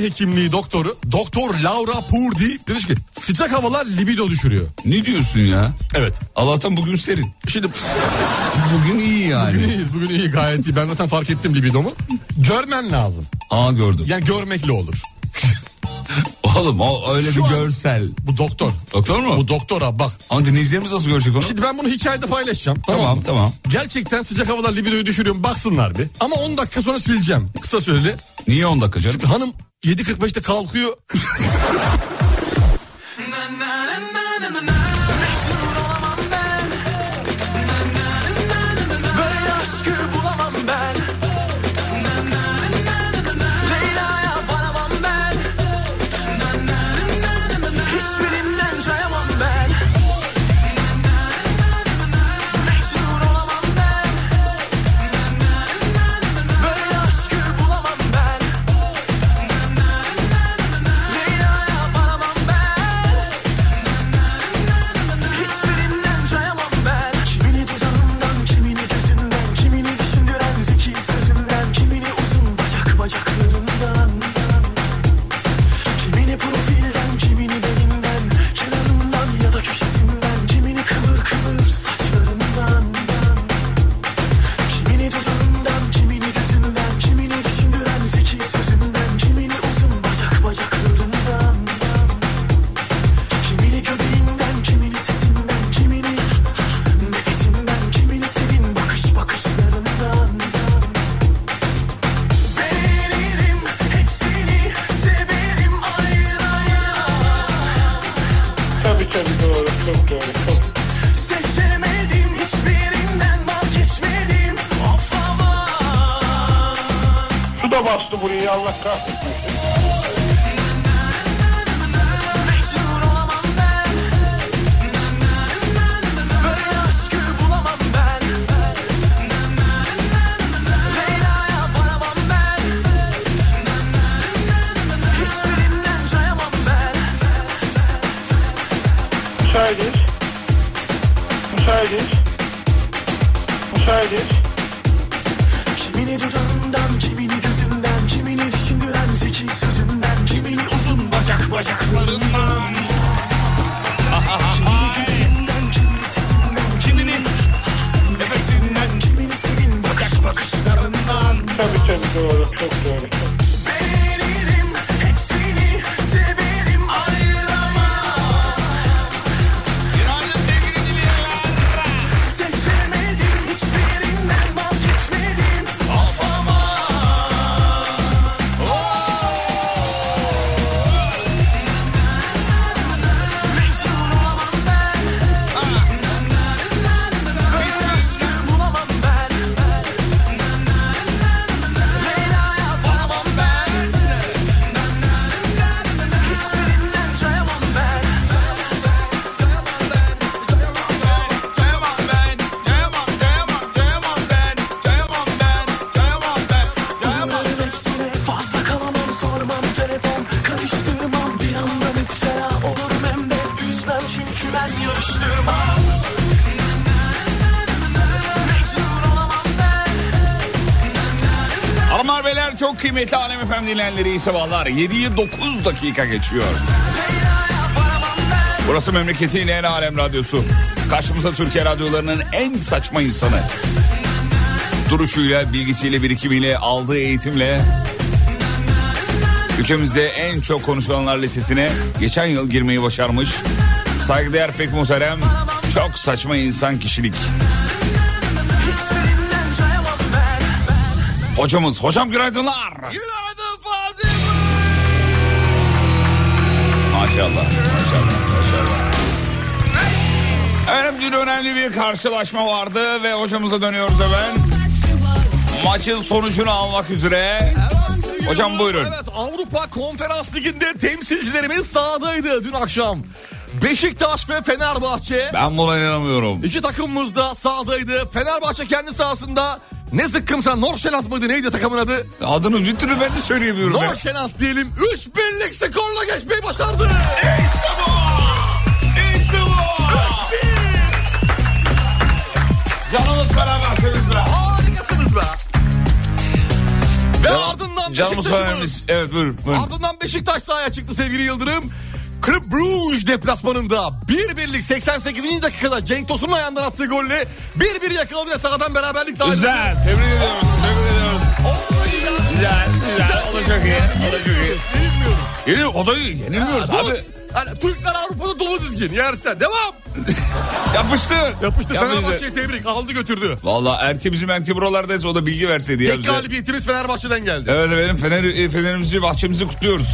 Aile hekimliği doktoru Doktor Laura Purdy demiş ki sıcak havalar libido düşürüyor. Ne diyorsun ya? Evet. Allah'tan bugün serin. Şimdi Bugün iyi yani. bugün iyi, bugün iyi gayet iyi. Ben zaten fark ettim libidomu. Görmen lazım. Aa gördüm. Yani görmekle olur. Oğlum o öyle Şu bir an- görsel. Bu doktor. Doktor mu? Bu doktora bak. Ama dinleyicilerimiz nasıl görecek onu? Şimdi ben bunu hikayede paylaşacağım. Tamam, Tamam mı? tamam. Gerçekten sıcak havalar libidoyu düşürüyorum baksınlar bir. Ama 10 dakika sonra sileceğim. Kısa süreli. Niye 10 dakika canım? Hanım 7.45'te kalkıyor. bastı Dinleyenleri iyi sabahlar. 7'yi 9 dakika geçiyor. Burası memleketin en alem radyosu. Karşımıza Türkiye radyolarının en saçma insanı. Duruşuyla, bilgisiyle, birikimiyle, aldığı eğitimle... Ülkemizde en çok konuşulanlar listesine geçen yıl girmeyi başarmış. Saygıdeğer pek muhterem, çok saçma insan kişilik. Hocamız, hocam günaydınlar. Dün önemli bir karşılaşma vardı ve hocamıza dönüyoruz hemen. Maçın sonucunu almak üzere. Hocam buyurun. Evet Avrupa Konferans Ligi'nde temsilcilerimiz sahadaydı dün akşam. Beşiktaş ve Fenerbahçe. Ben buna inanamıyorum. İki takımımız da sahadaydı. Fenerbahçe kendi sahasında ne zıkkımsa Norşelant mıydı neydi takımın adı? Adını bir türlü ben de söyleyemiyorum. ya. Norşelant diyelim 3 birlik skorla geçmeyi başardı. İşte bu! Canımız Fenerbahçe'miz be. Harikasınız be. Ve ardından Canımız Beşiktaş'ımız. Evet buyurun. buyurun. Ardından Beşiktaş sahaya çıktı sevgili Yıldırım. Club Brugge deplasmanında 1 birlik 88. dakikada Cenk Tosun'un ayağından attığı golle 1-1 yakaladı ve sahadan beraberlik daha Güzel. Tebrik ediyoruz. Tebrik ediyoruz. O da güzel. Güzel. Güzel. O da çok iyi. O da çok iyi. Bilmiyorum. Yeni odayı yenilmiyoruz Ha, abi. Hani Türkler Avrupa'da dolu dizgin. Yersen devam. Yapıştı. Yapıştı. Yapıştı. Fenerbahçe'yi tebrik. Aldı götürdü. Valla erke bizim erke buralardayız o da bilgi verseydi Tek galibiyetimiz Fenerbahçe'den geldi. Evet efendim Fener, e, Fener'imizi bahçemizi kutluyoruz.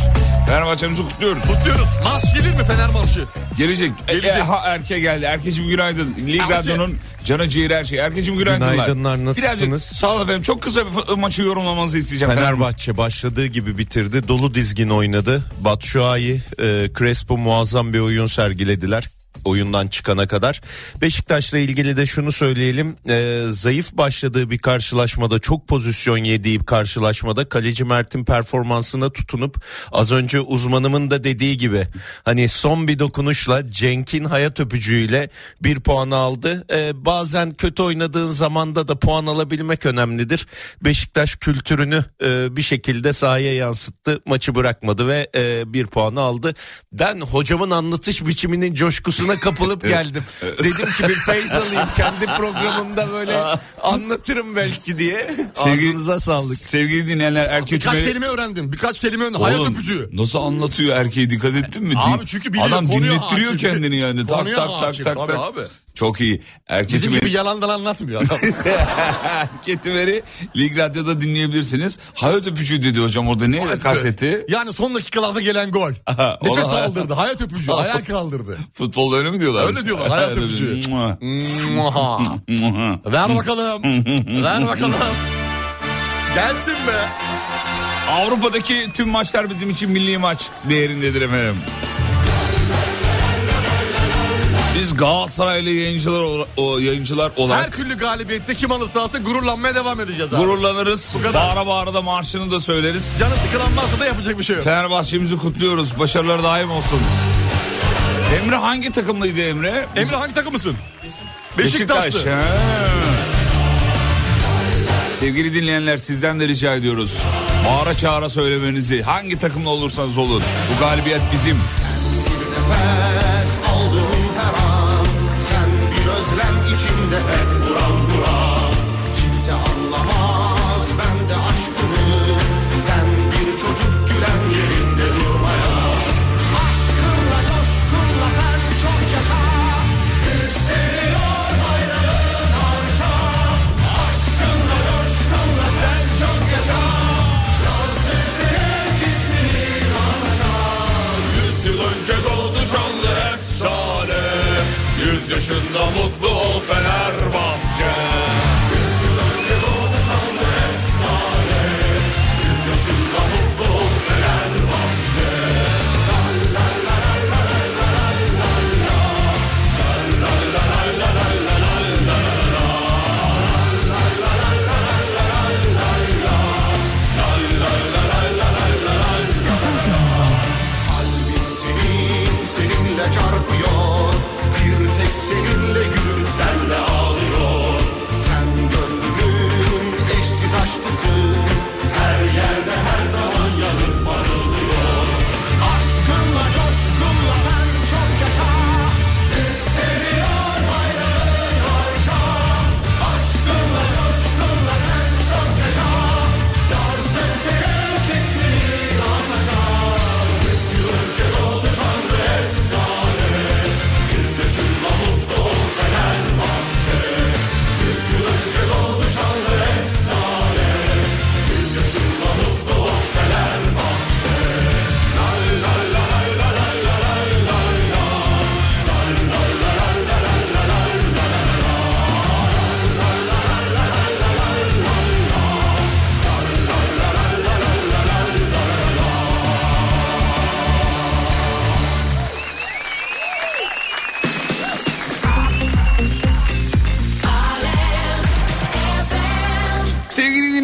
Fenerbahçemizi kutluyoruz. Kutluyoruz. Marş gelir mi Fener marşı? Gelecek. Gelecek. E, ha erke geldi. Erkeciğim günaydın. Lig. Radyo'nun canı her şey. Erkeciğim günaydınlar. Günaydınlar, nasılsınız? Birazcık, sağ ol efendim. Çok kısa bir maçı yorumlamanızı isteyeceğim. Fenerbahçe başladığı gibi bitirdi. Dolu dizgin oynadı. Batshuayi, e, Crespo muazzam bir oyun sergilediler. Oyundan çıkana kadar. Beşiktaş'la ilgili de şunu söyleyelim. E, zayıf başladığı bir karşılaşmada çok pozisyon yediği karşılaşmada kaleci Mert'in performansına tutunup az önce uzmanımın da dediği gibi hani son bir dokunuşla Cenk'in hayat öpücüğüyle bir puan aldı. E, bazen kötü oynadığın zamanda da puan alabilmek önemlidir. Beşiktaş kültürünü e, bir şekilde sahaya yansıttı. Maçı bırakmadı ve e, bir puanı aldı. Ben hocamın anlatış biçiminin coşkusuna kapılıp geldim. Dedim ki bir feyz alayım kendi programımda böyle anlatırım belki diye. Ağzınıza sağlık. Sevgili dinleyenler erkek Birkaç tümeri- kelime öğrendim. Birkaç kelime öğrendim. Hayat Oğlum, öpücüğü. Nasıl anlatıyor erkeği dikkat ettin mi? Abi çünkü biliyor, Adam dinlettiriyor hakim. kendini yani. Tak Konuya tak tak hakim, tak tabii tak. abi. Çok iyi. Erkek Bizim gibi tümeri, yalandan anlatmıyor adam. erkek tümeri Lig Radyo'da dinleyebilirsiniz. Hayat öpücüğü dedi hocam orada ne kasetti? Yani son dakikalarda gelen gol. Aha, Nefes ona- aldırdı. Hayat öpücüğü. Ayağa kaldırdı. Futbolda öyle mi diyorlar? Öyle diyorlar, hayat öpücüğü. Ver bakalım. Ver bakalım. Gelsin be. Avrupa'daki tüm maçlar bizim için milli maç değerindedir efendim. Biz Galatasaraylı yayıncılar, o yayıncılar Her olarak türlü galibiyette kim alırsa alsın gururlanmaya devam edeceğiz abi. gururlanırız. Bu kadar. Bağıra bağıra da marşını da söyleriz. Canı sıkılan varsa da yapacak bir şey yok. Fenerbahçe'mizi kutluyoruz. Başarılar daim olsun. Emre hangi takımlıydı Emre? Emre hangi takımısın? Beşiktaş. Beşiktaş'tı. he. Sevgili dinleyenler sizden de rica ediyoruz. Bağıra çağıra söylemenizi hangi takımla olursanız olun. Bu galibiyet bizim.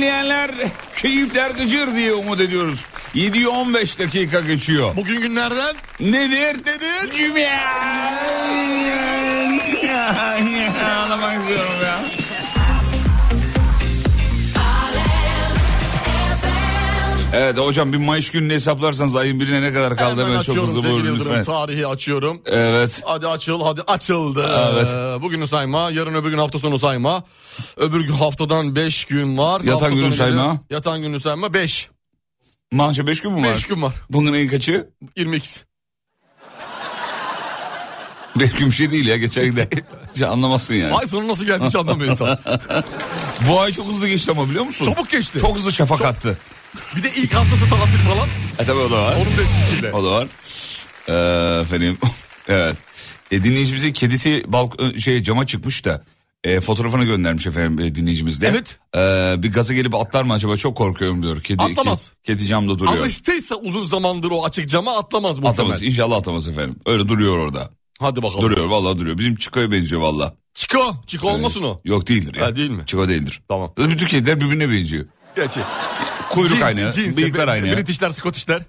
Dinleyenler keyifler gıcır diye umut ediyoruz. 7'yi 15 dakika geçiyor. Bugün günlerden Nedir? Nedir? Cümle. Evet hocam bir Mayıs gününü hesaplarsanız ayın birine ne kadar kaldı hemen hemen çok hızlı buyurun lütfen. Tarihi açıyorum. Evet. Hadi açıl hadi açıldı. Evet. Ee, Bugünü sayma yarın öbür gün hafta sonu sayma. Öbür gün haftadan 5 gün var. Yatan Hafta günü sayma. geliyor. Yatan günü sayma 5. Maaşa 5 gün mü var? 5 gün var. Bunun en kaçı? 22. 5 gün bir şey değil ya geçen gün de. Hiç anlamazsın yani. Ay sonu nasıl geldi hiç anlamıyor insan. Bu ay çok hızlı geçti ama biliyor musun? Çabuk geçti. Çok hızlı şafak attı. Bir de ilk haftası tatil falan. E tabii o da var. Onun da etkisiyle. O da var. Ee, efendim. evet. E, dinleyicimizin kedisi balk şey cama çıkmış da e, fotoğrafını göndermiş efendim e, dinleyicimiz de. Evet. Ee, bir gaza gelip atlar mı acaba çok korkuyorum diyor. Kedi, Atlamaz. Kedi, kedi camda duruyor. Alıştıysa uzun zamandır o açık cama atlamaz muhtemelen. Atamaz inşallah atamaz efendim. Öyle duruyor orada. Hadi bakalım. Duruyor vallahi duruyor. Bizim Çiko'ya benziyor vallahi. Çiko. Çiko olmasın o. Yok değildir ya. Ha, değil mi? Çiko değildir. Tamam. Bütün kediler birbirine benziyor. Gerçi. Kuyruk Cins- aynı, cins, bıyıklar aynı. Britishler, Scottishler.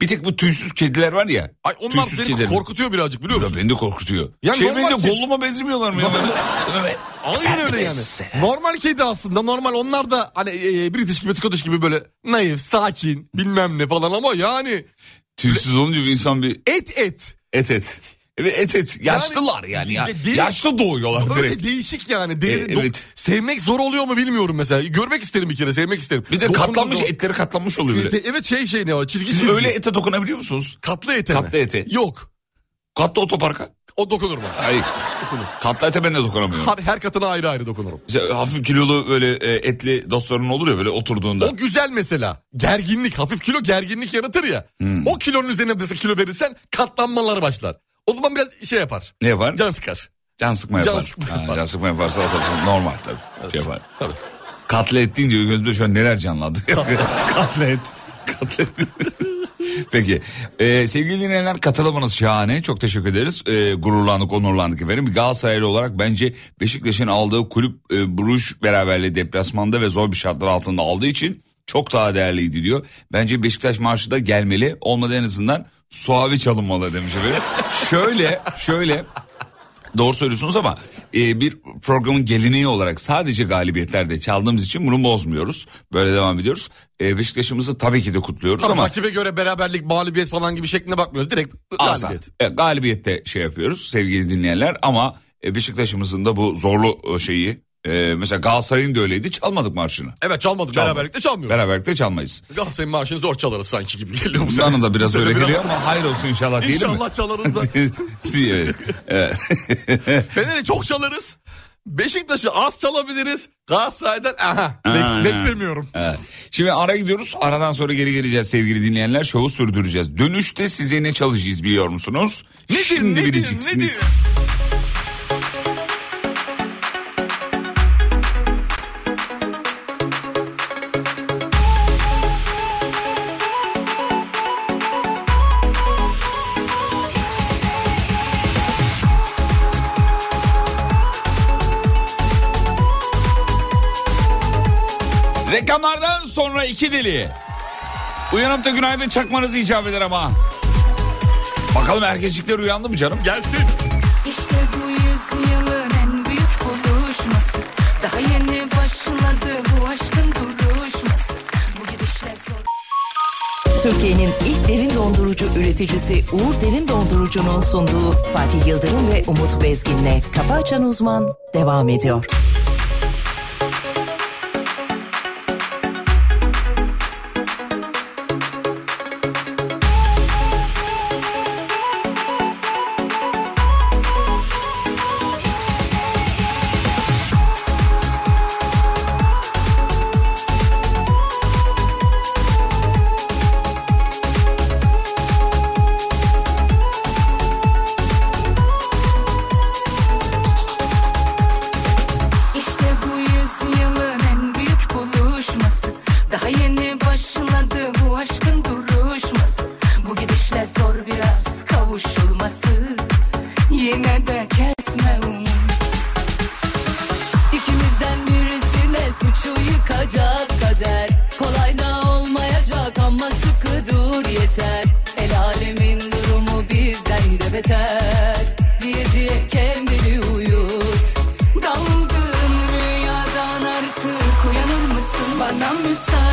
Bir tek bu tüysüz kediler var ya. Ay onlar tüysüz beni kediler. korkutuyor birazcık biliyor Ya musun? beni de korkutuyor. Ya şey normal benziyor, Gollum'a benzemiyorlar mı ya? Aynen öyle yani. Normal kedi aslında normal onlar da hani e, British gibi Scottish gibi böyle naif, sakin bilmem ne falan ama yani Tüysüz olunca bir insan bir et et. et et. Evet et et. Yaşlılar yani. ya. de- deri- Yaşlı doğuyorlar Öyle direkt. değişik yani. Deri, E, do- evet. sevmek zor oluyor mu bilmiyorum mesela. Görmek isterim bir kere sevmek isterim. Bir de Dokunduğum katlanmış zaman- etleri katlanmış oluyor bile. Evet şey şey ne o çizgi Siz çizgi. öyle ete dokunabiliyor musunuz? Katlı ete mi? Katlı ete. Yok. Katlı otoparka. O dokunur bana. Hayır. Katlı ete ben de dokunamıyorum. Her, her katına ayrı ayrı dokunurum. Mesela hafif kilolu böyle e, etli dostların olur ya böyle oturduğunda. O güzel mesela. Gerginlik, hafif kilo gerginlik yaratır ya. Hmm. O kilonun üzerine mesela kilo verirsen katlanmalar başlar. O zaman biraz şey yapar. Ne yapar? Can sıkar. Can sıkma Can yapar. sıkma Ha, yapar. Can sıkma yaparsa o tabii normal tabii. Şey yapar. Tabii. Katlet deyince gözümde şu an neler canlandı. Katlet. Katlet. Peki. Ee, sevgili dinleyenler katılımınız şahane. Çok teşekkür ederiz. Ee, gururlandık, onurlandık efendim. Galatasaraylı olarak bence Beşiktaş'ın aldığı kulüp e, Bruj beraberliği deplasmanda ve zor bir şartlar altında aldığı için çok daha değerliydi diyor. Bence Beşiktaş marşı da gelmeli. Olmadı en azından suavi çalınmalı demiş efendim. şöyle, şöyle Doğru söylüyorsunuz ama e, bir programın geleneği olarak sadece galibiyetlerde çaldığımız için bunu bozmuyoruz. Böyle devam ediyoruz. E, Beşiktaş'ımızı tabii ki de kutluyoruz Ama ama rakibe göre beraberlik, mağlubiyet falan gibi şeklinde bakmıyoruz. Direkt Asa. galibiyet. Evet, galibiyette şey yapıyoruz sevgili dinleyenler ama e, Beşiktaş'ımızın da bu zorlu e, şeyi e, mesela Galatasaray'ın da öyleydi çalmadık marşını. Evet çalmadık. Çalmadık. Beraberlikte çalmıyoruz. Beraberlikte çalmayız. Galatasaray'ın marşını zor çalarız sanki gibi geliyor bu sene. Bana da biraz öyle geliyor ama hayır olsun inşallah değil mi? İnşallah çalarız da. evet. evet. Fener'i çok çalarız. Beşiktaş'ı az çalabiliriz. Galatasaray'dan aha. Bek- beklemiyorum. Evet. Şimdi ara gidiyoruz. Aradan sonra geri geleceğiz sevgili dinleyenler. Şovu sürdüreceğiz. Dönüşte size ne çalacağız biliyor musunuz? Şimdi nedir, bileceksiniz. nedir? Reklamlardan sonra iki deli. Uyanıp da günaydın çakmanızı icap eder ama. Bakalım erkekler uyandı mı canım? Gelsin. İşte bu yüzyılın en büyük buluşması Daha yeni başladı bu aşkın duruşması Bu gidişle zor Türkiye'nin ilk derin dondurucu üreticisi Uğur Derin Dondurucu'nun sunduğu Fatih Yıldırım ve Umut Bezgin'le Kafa Açan Uzman devam ediyor. Bana müsaade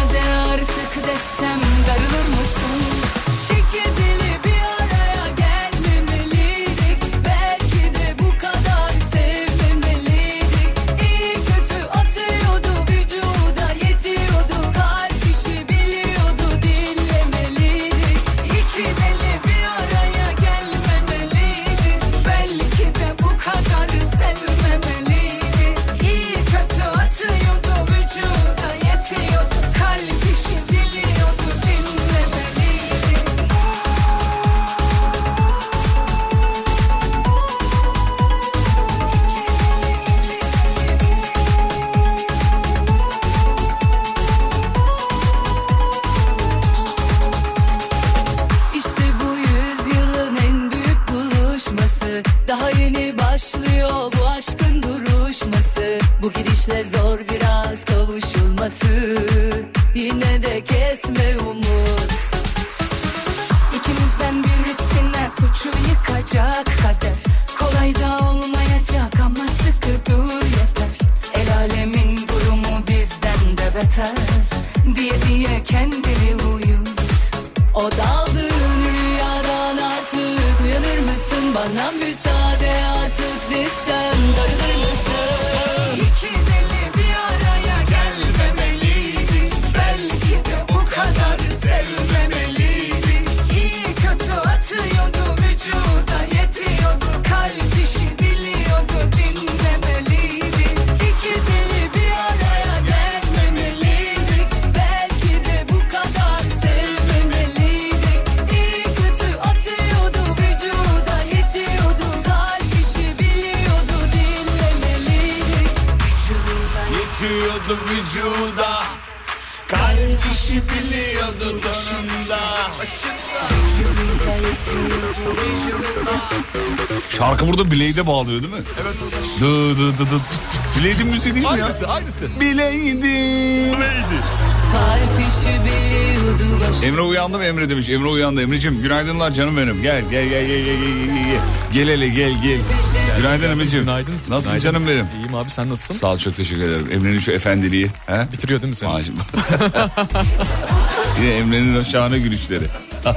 Evet. Dı dı dı dı. Bileğdin müziği değil mi ya? Aynısı aynısı. Bileydim. Emre uyandı mı Emre demiş. Emre uyandı. Emre'cim günaydınlar canım benim. Gel gel gel gel gel gel gel. gel. Gel hele gel gel. Günaydın Emre'cim. Günaydın. Nasılsın Günaydın. canım benim? İyiyim abi sen nasılsın? Sağ ol çok teşekkür ederim. Emre'nin şu efendiliği. He? Bitiriyor değil mi seni? Maaşım. Yine Emre'nin o şahane gülüşleri.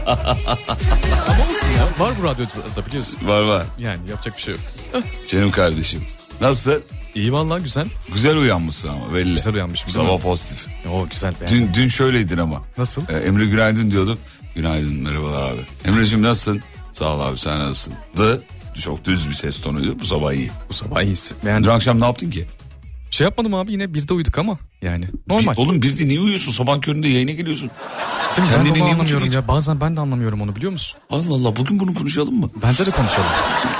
Ama olsun ya. Var bu radyoda biliyorsun. Var var. Yani yapacak bir şey yok. Canım kardeşim. Nasıl? İyi vallahi güzel. Güzel uyanmışsın ama belli. Güzel uyanmışım, Sabah pozitif. O güzel be. Dün, dün şöyleydin ama. Nasıl? Ee, Emre günaydın diyordum. Günaydın merhabalar abi. Emre'cim nasılsın? Sağ ol abi sen nasılsın? Dı. Çok düz bir ses tonuydu. Bu sabah iyi. Bu sabah iyisi. Dün Beğendim. akşam ne yaptın ki? Şey yapmadım abi yine birde uyuduk ama yani normal. Bir- oğlum bir de niye uyuyorsun? Sabah köründe yayına geliyorsun. Değil mi? kendini ben de onu anlamıyorum ya. Bazen ben de anlamıyorum onu biliyor musun? Allah Allah bugün bunu konuşalım mı? Bence de konuşalım.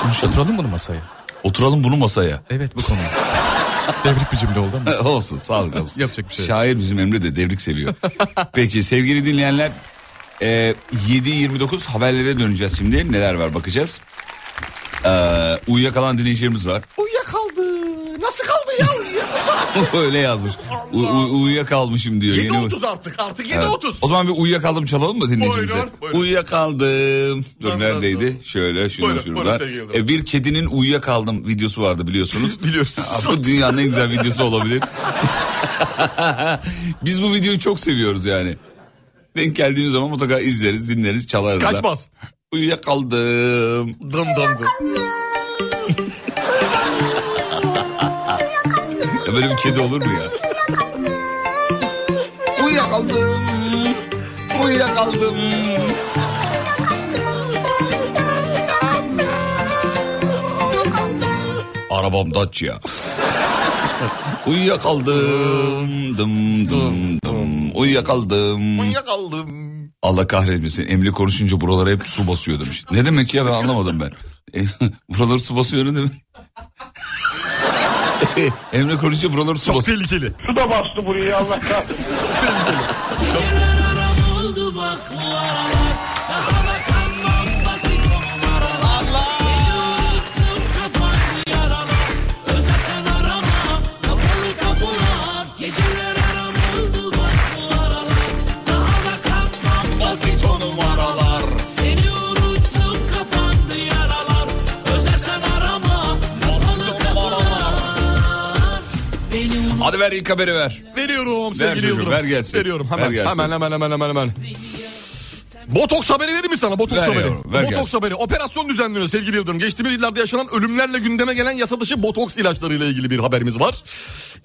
Konuşalım. Oturalım bunu masaya. Oturalım bunu masaya. Evet bu konuyu. Devrik bir cümle oldu ama. olsun sağlık olsun. Yapacak bir şey. Şair bizim Emre de devrik seviyor. Peki sevgili dinleyenler e, 7.29 haberlere döneceğiz şimdi. Neler var bakacağız. Ee, uyuyakalan dinleyicilerimiz var. Uyuyakaldı. Nasıl kaldı ya? Öyle yazmış. U- u- uyuyakalmışım diyor. Yeni- 7.30 artık. Artık Evet. 7.30. O zaman bir uyuyakaldım çalalım mı dinleyicimize? Buyurun, buyurun. Uyuyakaldım. Dur Dur, neredeydi? Şöyle şunu Buyurun, şurada. buyurun sevgili Yıldırım. E, bir kedinin uyuyakaldım videosu vardı biliyorsunuz. Biliyorsunuz. Bu dünyanın en güzel videosu olabilir. Biz bu videoyu çok seviyoruz yani. Denk geldiğimiz zaman mutlaka izleriz, dinleriz, çalarız da. Kaçmaz. Uyuyakaldım. Dım dım dım. Ya böyle bir kedi olur mu ya? Uyuyakaldım. Uyuyakaldım. Arabam Dacia. Uyuyakaldım. Dım dım dım. Uyuyakaldım. Uyuyakaldım. Allah kahretmesin. Emre konuşunca buralara hep su basıyor demiş. Ne demek ya ben anlamadım ben. E, buraları su basıyor ne demek? Emre konuşunca buraları su Çok basıyor. tehlikeli. Su da bastı burayı Allah kahretsin. Hadi ver ilk haberi ver. Veriyorum sevgili çocuğum, Yıldırım. ver gelsin. Veriyorum hemen Ver gelsin. hemen hemen hemen hemen hemen. Botoks haberi vereyim mi sana? Botoks Ver haberi. yavrum, ver Botoks gelsin. haberi. Operasyon düzenleniyor sevgili Yıldırım. Geçtiğimiz yıllarda yaşanan ölümlerle gündeme gelen yasa dışı botoks ilaçlarıyla ilgili bir haberimiz var.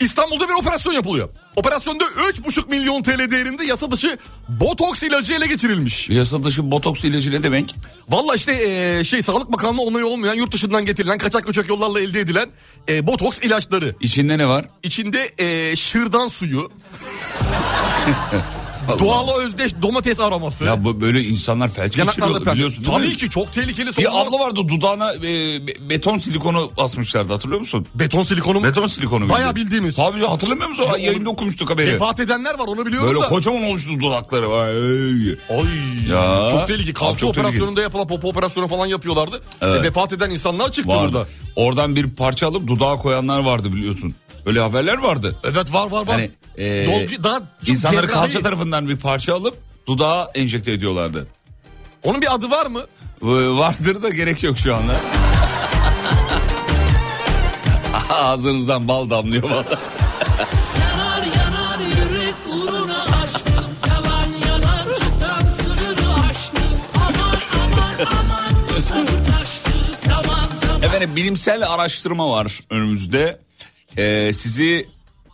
İstanbul'da bir operasyon yapılıyor. Operasyonda 3,5 milyon TL değerinde yasa dışı botoks ilacı ele geçirilmiş. Yasa dışı botoks ilacı ne demek? Valla işte eee, şey Sağlık Bakanlığı onayı olmayan yurt dışından getirilen kaçak göçek yollarla elde edilen eee, botoks ilaçları. İçinde ne var? İçinde eee, şırdan suyu, doğal özdeş domates aroması. Ya bu böyle insanlar felç pembe. biliyorsun değil Tabii mi? ki çok tehlikeli Bir abla vardı dudağına e, be- beton silikonu basmışlardı hatırlıyor musun? Beton silikonu mu? Beton silikonu. Bayağı bildiğin. bildiğimiz. Tabii hatırlamıyor musun? Ya Yayında okumuştuk haberi. Vefat edenler var onu biliyorum Böyle da. kocaman oluştu dudakları. Ay. Ay. Ya. Çok tehlikeli. Abi Kalça çok operasyonunda yapılan popo operasyonu falan yapıyorlardı. Evet. E, vefat eden insanlar çıktı Vardı. burada. Oradan bir parça alıp dudağa koyanlar vardı biliyorsun. Öyle haberler vardı. Evet var var var. Hani e, Dolgu- daha insanları cerrahi. kalça tarafından bir parça alıp dudağa enjekte ediyorlardı. Onun bir adı var mı? Ee, Vardır da gerek yok şu anda. Ağzınızdan bal damlıyor valla. Yanar yanar yürek uğruna aşkım Yalan yalan çıkan sınırı aştı Aman aman aman gözüm taştı Zaman zaman Efendim bilimsel araştırma var önümüzde. Ee, sizi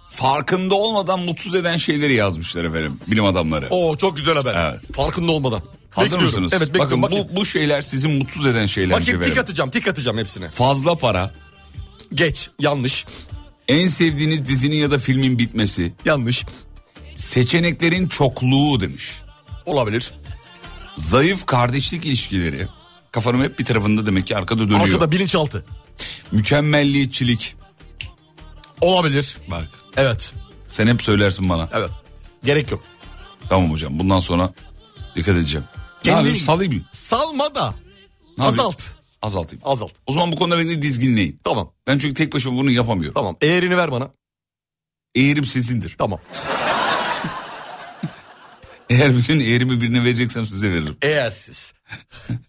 farkında olmadan mutsuz eden şeyleri yazmışlar efendim bilim adamları. Oo çok güzel haber. Evet. Farkında olmadan. Hazır Bekliyorum. mısınız? Evet bekliyorum. Bakın Bakın, bu, bu şeyler sizi mutsuz eden şeyler Bakayım tik efendim. atacağım tik atacağım hepsine. Fazla para, Geç. Yanlış. en sevdiğiniz dizinin ya da filmin bitmesi, Yanlış. seçeneklerin çokluğu demiş. Olabilir. Zayıf kardeşlik ilişkileri. Kafanın hep bir tarafında demek ki arkada dönüyor. Arkada bilinçaltı. Mükemmelliyetçilik. Olabilir. Bak. Evet. Sen hep söylersin bana. Evet. Gerek yok. Tamam hocam bundan sonra dikkat edeceğim. Ne Kendini- yapayım salayım mı? Salma da. Ne yapayım? Azalt. Azaltayım. Azalt. O zaman bu konuda beni dizginleyin. Tamam. Ben çünkü tek başıma bunu yapamıyorum. Tamam. Eğerini ver bana. Eğerim sizindir. Tamam. Eğer bir gün eğerimi birine vereceksem size veririm. Eğersiz.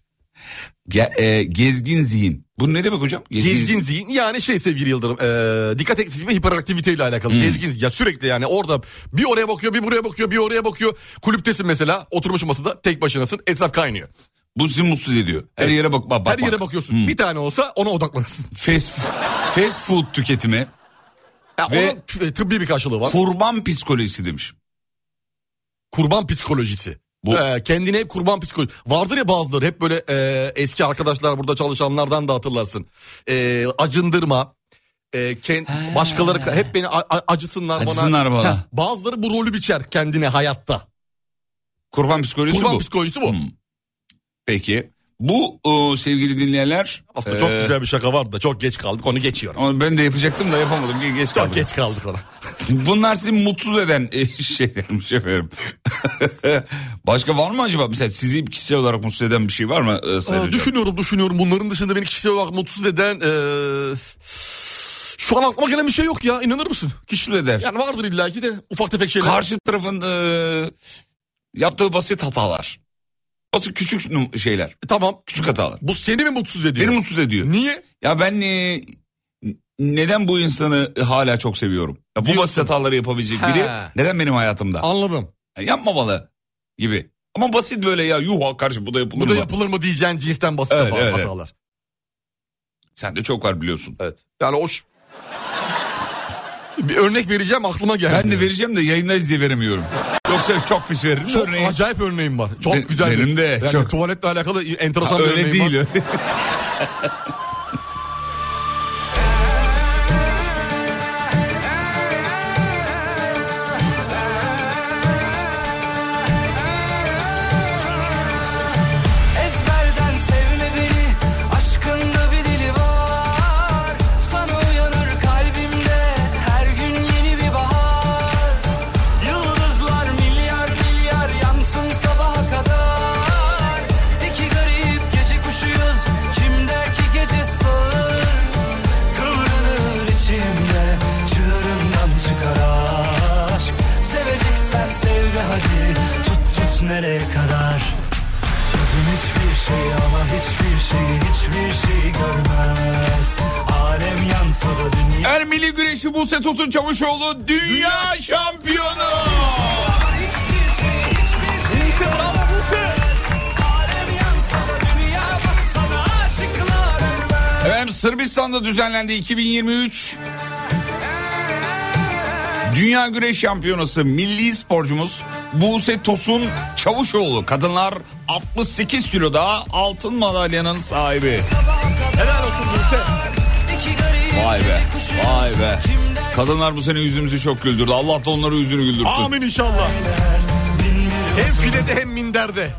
Ge- e, gezgin zihin. Bu ne demek hocam? Gezgin zihin yani şey sevgili Yıldırım e, dikkat eksikliği ve hiperaktivite ile alakalı. Gezgin zihin. ya sürekli yani orada bir oraya bakıyor bir buraya bakıyor bir oraya bakıyor. Kulüptesin mesela oturmuş masada tek başınasın etraf kaynıyor. Bu sizi mutsuz ediyor. Her Evet. yere bak bak bak. Her yere bak. bakıyorsun bir tane olsa ona odaklanırsın. Fast, fast food tüketimi Ya Ve- onun t- tıbbi bir karşılığı var. kurban psikolojisi demiş. kurban psikolojisi. Bu- Ee, kendine hep kurban psikolojisi. Vardır ya bazıları hep böyle e, eski arkadaşlar burada çalışanlardan da hatırlarsın. E, acındırma. E, kend- başkaları hep beni a- a- Acısınlar bana. bana. Heh, bazıları bu rolü biçer kendine hayatta. Kurban psikolojisi Kurban bu. psikolojisi bu. Hmm. Peki. Bu o, sevgili dinleyenler. Aslında çok e, güzel bir şaka vardı da çok geç kaldık onu geçiyorum. onu ben de yapacaktım da yapamadım. Ge- Geç Çok kaldım. geç kaldık ona. Bunlar sizi mutsuz eden e, şeylermiş efendim. Başka var mı acaba? Mesela sizi kişisel olarak mutsuz eden bir şey var mı e, Sayın Aa, Hocam? düşünüyorum düşünüyorum bunların dışında beni kişisel olarak mutsuz eden... e, şu an aklıma gelen bir şey yok ya inanır mısın? Mutsuz eder. Yani vardır illaki de ufak tefek şeyler. Karşı tarafın e, yaptığı basit hatalar. Basit küçük şeyler. Tamam. Küçük hatalar. Bu seni mi mutsuz ediyor? Beni mutsuz ediyor. Niye? Ya ben e, neden bu insanı hala çok seviyorum? Ya bu Diyorsun. basit hataları yapabilecek biri He. neden benim hayatımda? Anladım. Ya yapmamalı gibi. Ama basit böyle ya yuh karşı bu da yapılır Bu da mı? yapılır mı diyeceğin cinsten basit Evet, evet, evet. hatalar. Sende çok var biliyorsun. Evet. Yani o bir örnek vereceğim aklıma geldi. Ben de vereceğim de yayında diye veremiyorum. Yoksa çok pis veririm. Çok Örneğin- acayip örneğim var. Çok Be- güzel. benim de Yani çok. tuvaletle alakalı enteresan Ha, bir öyle örneğim değil. var. öyle. Ezberden dünya Ermili güreşi Buse Tosun Çavuşoğlu dünya şampiyonu. hiçbir şey hiçbir şey dünya Efendim Sırbistan'da düzenlendi 2023 Dünya Güreş Şampiyonası milli sporcumuz Buse Tosun Çavuşoğlu. Kadınlar 68 kiloda altın madalyanın sahibi. Helal olsun Buse. Vay be, vay be. Kadınlar bu sene yüzümüzü çok güldürdü. Allah da onların yüzünü güldürsün. Amin inşallah. Hem filede hem minderde.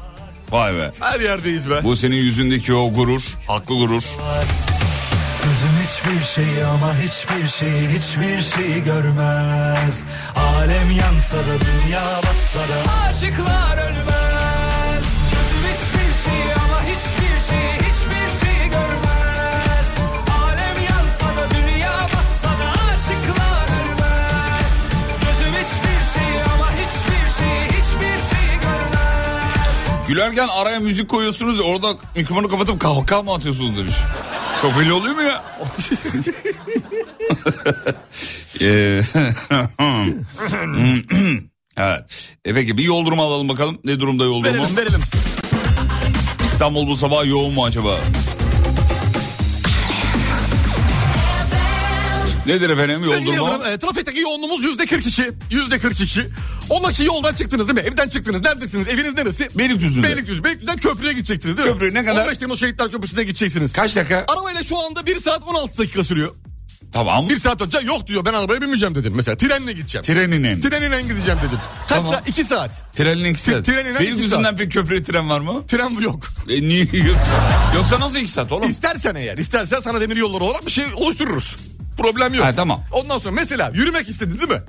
Vay be. Her yerdeyiz be. Bu senin yüzündeki o gurur, haklı gurur. Gözüm hiçbir şey ama hiçbir şey hiçbir şey görmez. Alem yansa dünya batsa Aşıklar ölmez. Gözüm hiçbir şey ama hiçbir şey hiçbir şey görmez. Alem yansa da dünya batsa da aşıklar ölmez. Gözüm hiçbir şey ama hiçbir şey hiçbir şey görmez. Gülerken araya müzik koyuyorsunuz orada mikrofonu kapatıp kahkaha mı atıyorsunuz demiş. Çok belli oluyor mu ya? Ee, evet. E peki bir yol durumu alalım bakalım. Ne durumda yol durumu? Verelim verelim. İstanbul bu sabah yoğun mu acaba? Nedir efendim? Yıldırım, e, trafikteki yoğunluğumuz yüzde 42. Yüzde 42. Ondan için yoldan çıktınız değil mi? Evden çıktınız. Neredesiniz? Eviniz neresi? Beylikdüzü'nde. Beylikdüzü. Beylikdüzü'den köprüye gidecektiniz değil mi? Köprü ne kadar? 15 Temmuz Şehitler Köprüsü'ne gideceksiniz. Kaç dakika? Arabayla şu anda 1 saat 16 dakika sürüyor. Tamam. Bir saat önce yok diyor ben arabaya binmeyeceğim dedim. Mesela trenle gideceğim. Treninin. Trenine gideceğim dedim. Kaç Tamam. saat? 2 saat. Trenin iki saat. trenin iki Beylikdüzü'nden saat. pek köprüye tren var mı? Tren bu yok. E, niye yok? Yoksa nasıl iki saat oğlum? İstersen eğer, istersen sana demir yolları olarak bir şey oluştururuz. Problem yok. Ha, tamam. Ondan sonra mesela yürümek istedin değil mi?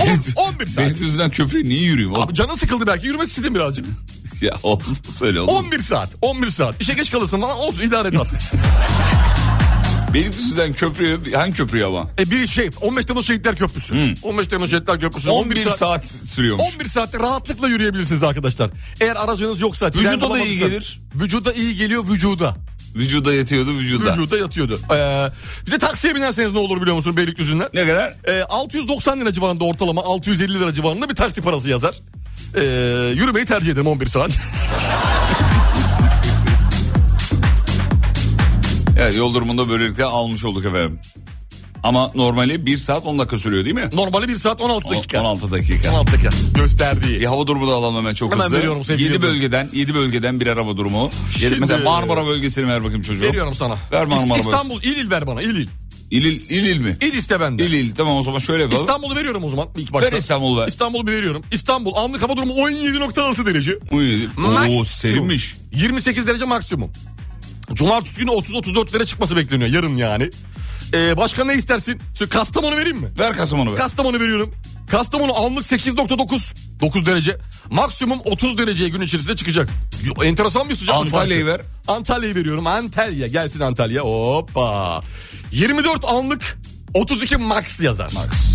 On- 11 saat. Beylikdüzü'nden köprüye niye yürüyeyim? Abi canın sıkıldı belki yürümek istedin birazcık. Ya oğlum söyle oğlum. 11 saat. 11 saat. İşe geç kalırsın falan olsun idare et artık. Beylikdüzü'nden köprüye hangi köprüye ama? e biri şey 15 Temmuz Şehitler Köprüsü. 15 Temmuz Şehitler Köprüsü. 11 saat, sürüyormuş. 11 saatte rahatlıkla yürüyebilirsiniz arkadaşlar. Eğer aracınız yoksa. Vücuda da iyi gelir. Vücuda iyi geliyor vücuda. Vücuda yatıyordu vücuda. Vücuda yatıyordu. Ee, bir de taksiye binerseniz ne olur biliyor musun Beylikdüzü'nden? Ne kadar? Ee, 690 lira civarında ortalama 650 lira civarında bir taksi parası yazar. Ee, yürümeyi tercih ederim 11 saat. Evet yol durumunda böylelikle almış olduk efendim. Ama normali 1 saat 10 dakika sürüyor değil mi? Normali 1 saat 16 dakika. 16 dakika. 16 dakika gösterdiği. Bir hava durumu da alalım hemen çok Hemen hızlı. veriyorum sevgili 7 Yıldırım. bölgeden 7 bölgeden birer hava durumu. Şimdi- Mesela Marmara bölgesini ver bakayım çocuğum. Veriyorum sana. Ver Marmara. İstanbul il il ver bana il il. İl il, il, il mi? İl iste bende. İl il tamam o zaman şöyle yapalım. İstanbul'u veriyorum o zaman ilk başta. Ver İstanbul'u ver. İstanbul'u bir veriyorum. İstanbul anlık hava durumu 17.6 derece. Uy, Oo Maksimum. serinmiş. 28 derece maksimum. Cumartesi günü 30-34'lere çıkması bekleniyor yarın yani. Ee, başka ne istersin? Şu Kastamonu vereyim mi? Ver Kastamonu'nu ver. Kastamonu veriyorum. Kastamonu anlık 8.9 9 derece. Maksimum 30 dereceye gün içerisinde çıkacak. Enteresan bir sıcaklık Antalya'yı ver. Antalya'yı veriyorum. Antalya gelsin Antalya. Hoppa. 24 anlık 32 max yazar. Max.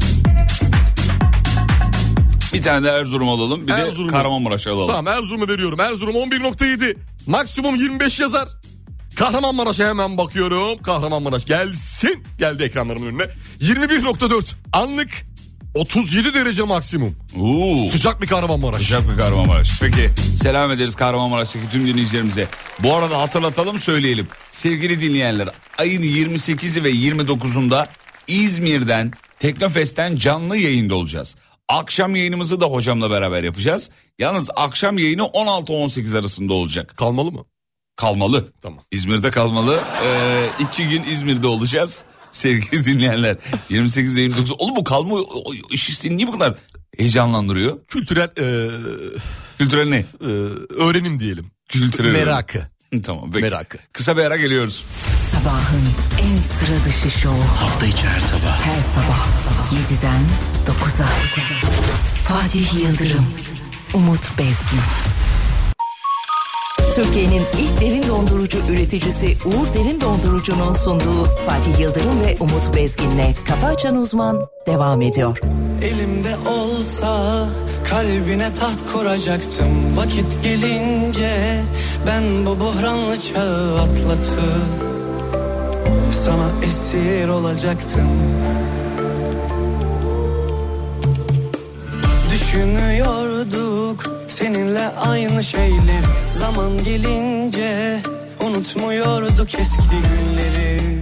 Bir tane de Erzurum alalım. Bir Erzurum. de Kahramanmaraş alalım. Tamam Erzurum'u veriyorum. Erzurum 11.7. Maksimum 25 yazar. Kahramanmaraş'a hemen bakıyorum. Kahramanmaraş gelsin. Geldi ekranlarımın önüne. 21.4. Anlık 37 derece maksimum. Oo. Sıcak bir Kahramanmaraş. Sıcak bir Kahramanmaraş. Peki selam ederiz Kahramanmaraş'taki tüm dinleyicilerimize. Bu arada hatırlatalım söyleyelim. Sevgili dinleyenler ayın 28'i ve 29'unda İzmir'den Teknofest'ten canlı yayında olacağız. Akşam yayınımızı da hocamla beraber yapacağız. Yalnız akşam yayını 16-18 arasında olacak. Kalmalı mı? Kalmalı. Tamam. İzmir'de kalmalı. Ee, iki gün İzmir'de olacağız. Sevgili dinleyenler. 28 ve 29. Oğlum bu kalma işi seni niye bu kadar heyecanlandırıyor? Kültürel e, Kültürel ne? e, öğrenim diyelim. Kültürel. Merakı. Tamam peki. Merakı. Kısa bir ara geliyoruz. Sabahın en sıra dışı şovu. Hafta içi her sabah Her sabah 7'den 9'a. Fatih Yıldırım, Umut Bezgin. Türkiye'nin ilk derin dondurucu üreticisi Uğur Derin Dondurucu'nun sunduğu Fatih Yıldırım ve Umut Bezgin'le Kafa Açan Uzman devam ediyor. Elimde olsa kalbine taht kuracaktım. Vakit gelince ben bu buhranlı çağı atlatıp Sana esir olacaktım Düşünüyorduk seninle aynı şeyler. Zaman gelince unutmuyorduk eski günleri.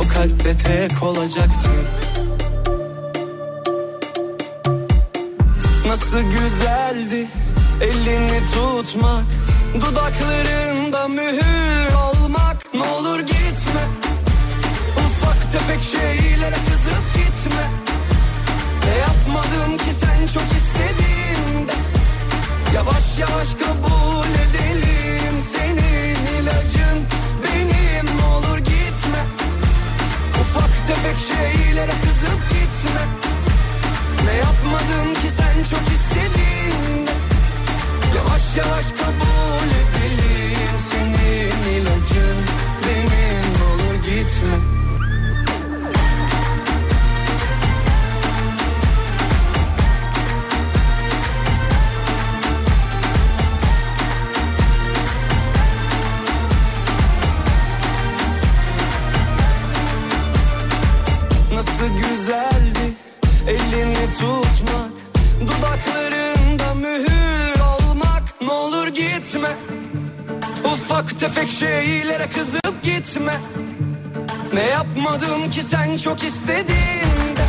Bu kalpte tek olacaktık Nasıl güzeldi elini tutmak Dudaklarında mühür olmak. Ne olur gitme Ufak tefek şeylere Ne yapmadım ki sen çok istediğinde Yavaş yavaş kabul edelim. Senin ilacın benim. Olur gitme. Ufak tefek şeylere kızıp gitme. Ne yapmadım ki sen çok istediğinde Yavaş yavaş kabul edelim. Senin ilacın benim. Olur gitme çok istediğinde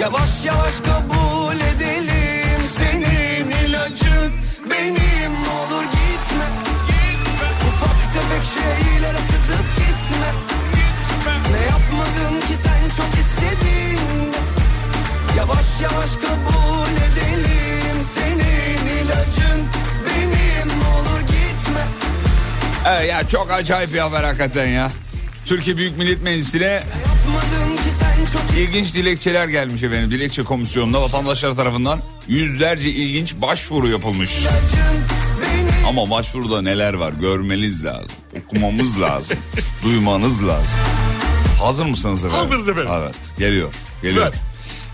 Yavaş yavaş kabul edelim. Senin ilacın benim. Olur gitme Ufak tefek şeylere kızıp gitme. Ne yapmadım ki sen çok istediğinde Yavaş yavaş kabul edelim. Senin ilacın benim. Olur gitme. Evet ya çok acayip bir haber hakikaten ya. Türkiye Büyük Millet Meclisi'ne Bakmadım ki sen çok İlginç dilekçeler gelmiş efendim. Dilekçe komisyonuna vatandaşlar tarafından yüzlerce ilginç başvuru yapılmış. Ama başvuruda neler var görmeniz lazım. Okumamız lazım. duymanız lazım. Hazır mısınız efendim? Hazırız efendim. Evet geliyor. Geliyor. Ver.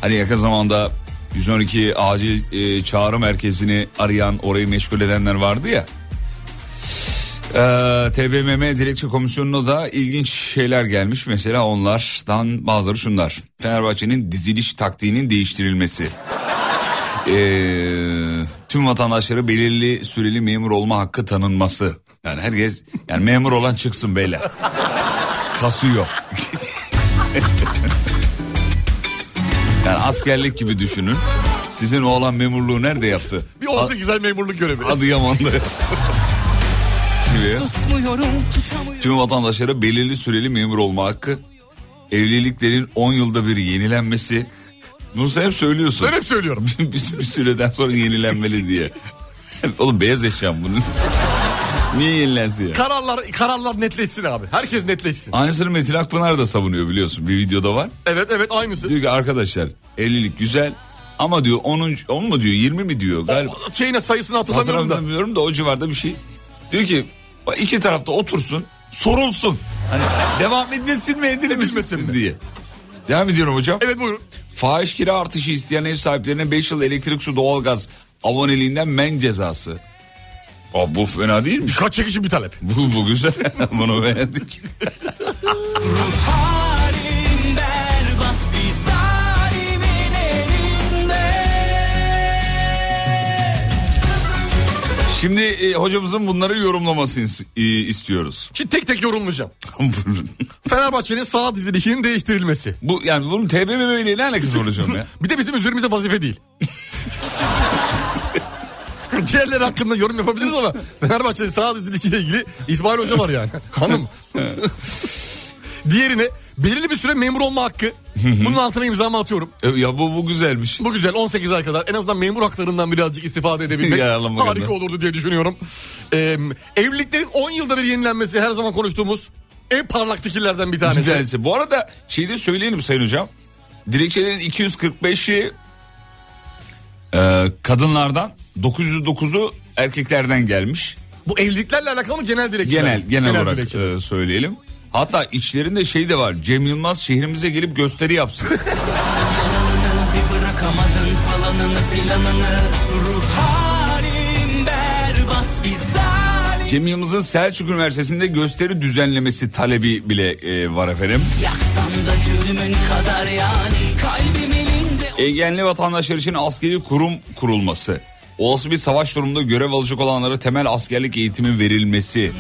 Hani yakın zamanda 112 acil e, çağrı merkezini arayan orayı meşgul edenler vardı ya. Ee, TBMM Dilekçe Komisyonu'na da ilginç şeyler gelmiş. Mesela onlardan bazıları şunlar. Fenerbahçe'nin diziliş taktiğinin değiştirilmesi. Ee, tüm vatandaşlara belirli süreli memur olma hakkı tanınması. Yani herkes yani memur olan çıksın beyler. Kasıyor. yani askerlik gibi düşünün. Sizin oğlan memurluğu nerede yaptı? Bir 18 ay memurluk görevi. Adıyaman'da. Tutamıyorum Tüm vatandaşlara belirli süreli memur olma hakkı. Evliliklerin 10 yılda bir yenilenmesi. Bunu sen hep söylüyorsun. Ben hep söylüyorum. bir, bir süreden sonra yenilenmeli diye. Oğlum beyaz eşyam bunun. Niye yenilensin ya? Kararlar kararlar netleşsin abi. Herkes netleşsin. Aynısını Metin Akpınar da savunuyor biliyorsun. Bir videoda var. Evet evet aynısı. Diyor ki arkadaşlar evlilik güzel ama diyor 10. 10 mu diyor 20 mi diyor galiba. Şeyine sayısını hatırlamıyorum da. Hatırlamıyorum da o civarda bir şey. Diyor ki iki tarafta otursun sorulsun. Hani devam edilsin mi edilmesin mi? diye. Devam ediyorum hocam. Evet buyurun. Fahiş kira artışı isteyen ev sahiplerine 5 yıl elektrik su doğalgaz aboneliğinden men cezası. Aa, bu fena değil mi? Kaç çekici bir talep. Bu, bu güzel. Bunu beğendik. Şimdi e, hocamızın bunları yorumlamasını e, istiyoruz. Şimdi tek tek yorumlayacağım. Fenerbahçe'nin sağ dizilişinin değiştirilmesi. bu yani bunun TBMM ile ne alakası var hocam ya? Bir de bizim üzerimize vazife değil. Diğerleri hakkında yorum yapabiliriz ama Fenerbahçe'nin sağ dizilişiyle ilgili İsmail Hoca var yani. Hanım. Diğerine belirli bir süre memur olma hakkı. Bunun altına imzamı atıyorum. E, ya bu bu güzelmiş. Bu güzel 18 ay kadar en azından memur haklarından birazcık istifade edebilmek Yararlanmak harika adına. olurdu diye düşünüyorum. Ee, evliliklerin 10 yılda bir yenilenmesi her zaman konuştuğumuz en parlak fikirlerden bir tanesi. Bir tanesi. Bu arada şeyi de söyleyelim Sayın Hocam. Dilekçelerin 245'i e, kadınlardan 909'u erkeklerden gelmiş. Bu evliliklerle alakalı mı genel dilekçeler? Genel genel, olarak dilekçeler. e, söyleyelim. Hatta içlerinde şey de var. Cem Yılmaz şehrimize gelip gösteri yapsın. Cem Yılmaz'ın Selçuk Üniversitesi'nde gösteri düzenlemesi talebi bile e, var efendim. Yani Engelli vatandaşlar için askeri kurum kurulması. Olası bir savaş durumunda görev alacak olanlara temel askerlik eğitimi verilmesi.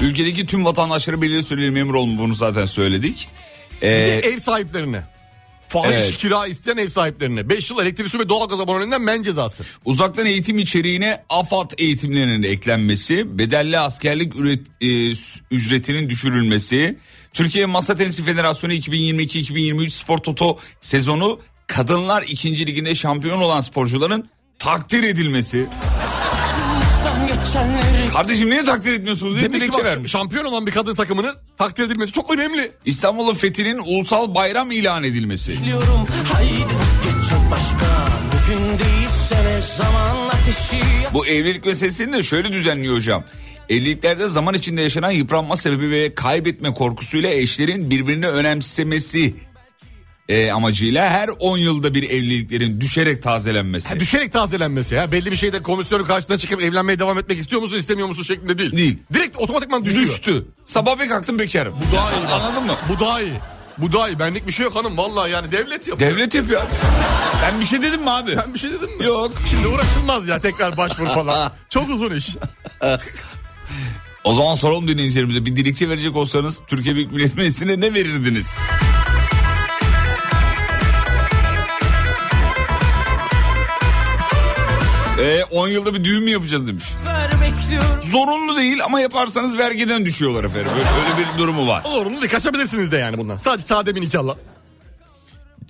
Ülkedeki tüm vatandaşlara belirli süreli memur olma bunu zaten söyledik. Bir Ee, de ev sahiplerine. Fahiş Evet. kira isteyen ev sahiplerine. 5 yıl elektrik su ve doğalgaz aboneliğinden men cezası. uzaktan eğitim içeriğine AFAD eğitimlerinin eklenmesi, bedelli askerlik üret- e, ücretinin düşürülmesi, Türkiye Masa Tenisi Federasyonu 2022-2023 Spor Toto sezonu kadınlar ikinci liginde şampiyon olan sporcuların takdir edilmesi. Kardeşim niye takdir etmiyorsunuz diye Demek ki bak, vermiş. şampiyon olan bir kadın takımının takdir edilmesi çok önemli. İstanbul'un fethinin ulusal bayram ilan edilmesi. Biliyorum haydi geç çok başka Bugün değilse ne zaman ateşi Bu evlilik meselesini de şöyle düzenliyor hocam. Evliliklerde zaman içinde yaşanan yıpranma sebebi ve kaybetme korkusuyla eşlerin birbirini önemsemesi e, amacıyla her 10 yılda bir evliliklerin düşerek tazelenmesi. Ha, düşerek tazelenmesi ya. Belli bir şeyde komisyonun karşısına çıkıp evlenmeye devam etmek istiyor musun istemiyor musun şeklinde değil. Değil. Direkt otomatikman düşüyor. Düştü. Sabah bir kalktım bekarım. Bu daha iyi. Anladın mı? Bu daha iyi. Bu daha iyi. Benlik bir şey yok hanım. Vallahi yani devlet yapıyor. Devlet yapıyor. Ben bir şey dedim mi abi? Ben bir şey dedim mi? Yok. Şimdi uğraşılmaz ya tekrar başvuru falan. Çok uzun iş. O zaman soralım dinleyicilerimize bir dilekçe verecek olsanız Türkiye Büyük Millet Meclisi'ne ne verirdiniz? E 10 yılda bir düğün mü yapacağız demiş. Zorunlu değil ama yaparsanız vergiden düşüyorlar efendim. Öyle, öyle bir durumu var. Olur mu? Kaçabilirsiniz de yani bundan. Sadece sade bir nikahla.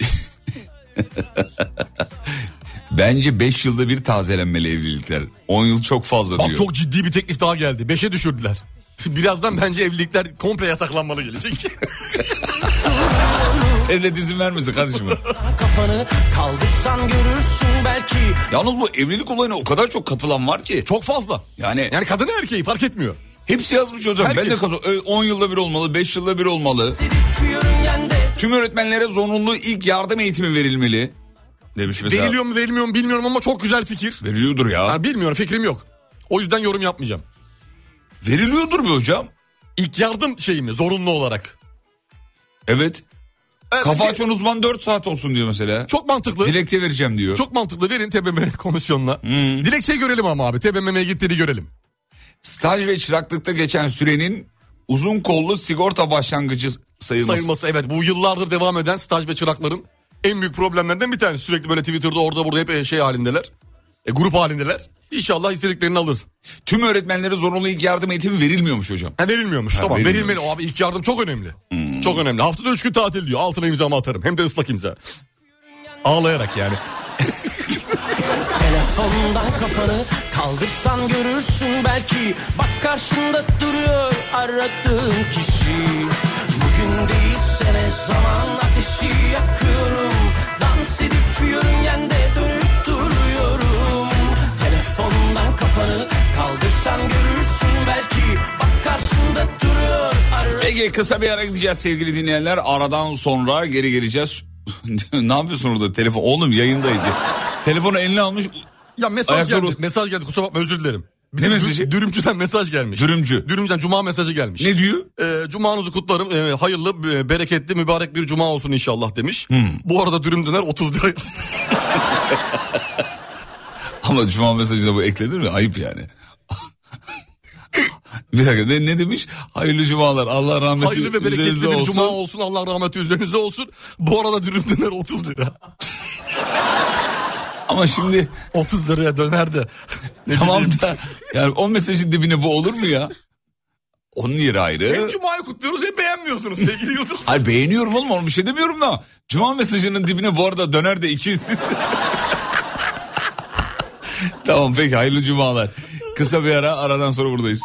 Bence 5 yılda bir tazelenmeli evlilikler. 10 yıl çok fazla Bak diyor. çok ciddi bir teklif daha geldi. Beşe düşürdüler. Birazdan bence evlilikler komple yasaklanmalı gelecek. Devlet izin vermesin kardeşim. Kafanı kaldırsan görürsün belki Yalnız bu evlilik olayına o kadar çok katılan var ki. Çok fazla. Yani, Yani kadın erkeği fark etmiyor. hepsi yazmış hocam. Ben Herkes. de katılıyorum. 10 yılda bir olmalı, 5 yılda bir olmalı. Tüm öğretmenlere zorunlu ilk yardım eğitimi verilmeli. Demiş mesela. Veriliyor mu verilmiyor mu bilmiyorum ama çok güzel fikir. Veriliyordur ya. Yani bilmiyorum fikrim yok. O yüzden yorum yapmayacağım. Veriliyordur mu hocam? İlk yardım şeyi mi zorunlu olarak? Evet. Evet, Kafa açan uzman 4 saat olsun diyor mesela. Çok mantıklı. Dilekçe vereceğim diyor. Çok mantıklı verin TBMM komisyonuna. Hmm. Dilekçeyi görelim ama abi TBMM'ye gittiğini görelim. Staj ve çıraklıkta geçen sürenin uzun kollu sigorta başlangıcı sayılması. Sayılması evet bu yıllardır devam eden staj ve çırakların en büyük problemlerinden bir tanesi. Sürekli böyle Twitter'da orada burada hep şey halindeler. E, grup halindeler. İnşallah istediklerini alır. Tüm öğretmenlere zorunlu ilk yardım eğitimi verilmiyormuş hocam. Ha, verilmiyormuş tamam verilmiyormuş. verilmeli. O abi ilk yardım çok önemli. Çok önemli. Haftada 3 gün tatil diyor. Altına imzamı atarım. Hem de ıslak imza. Ağlayarak yani. Telefondan kafanı kaldırsan görürsün belki Bak karşında duruyor aradığın kişi Bugün değilse ne zaman ateşi yakıyorum Dans edip yörüngende kafanı kaldırsan görürsün belki Bak karşında duruyor aradığın Peki kısa bir ara gideceğiz sevgili dinleyenler. Aradan sonra geri geleceğiz. ne yapıyorsun orada telefon? Oğlum yayındayız ya. Telefonu eline almış. Ya mesaj Ayakları- geldi. Mesaj geldi. Kusura bakma özür dilerim. Ne Bizim mesajı? dü- Dürümcüden mesaj gelmiş. Dürümcü. Dürümcüden cuma mesajı gelmiş. Ne diyor? Ee, cumanızı kutlarım. Ee, hayırlı, e, bereketli, mübarek bir cuma olsun inşallah demiş. Hmm. Bu arada dürüm döner 30 lira. Ama cuma mesajına bu eklenir mi? Ayıp yani. bir dakika ne, ne demiş? Hayırlı cumalar Allah rahmeti hayırlı ve bereketli bir olsun. cuma olsun. Allah rahmeti üzerinize olsun. Bu arada dürüm döner 30 lira. Ama şimdi 30 liraya döner de. Ne tamam diyeyim? da yani o mesajın dibine bu olur mu ya? Onun yeri Hem ayrı. cumayı kutluyoruz hem beğenmiyorsunuz sevgili Yıldırım. Hayır beğeniyorum oğlum onu bir şey demiyorum da. Cuma mesajının dibine bu arada döner de 200. tamam peki hayırlı cumalar. Kısa bir ara aradan sonra buradayız.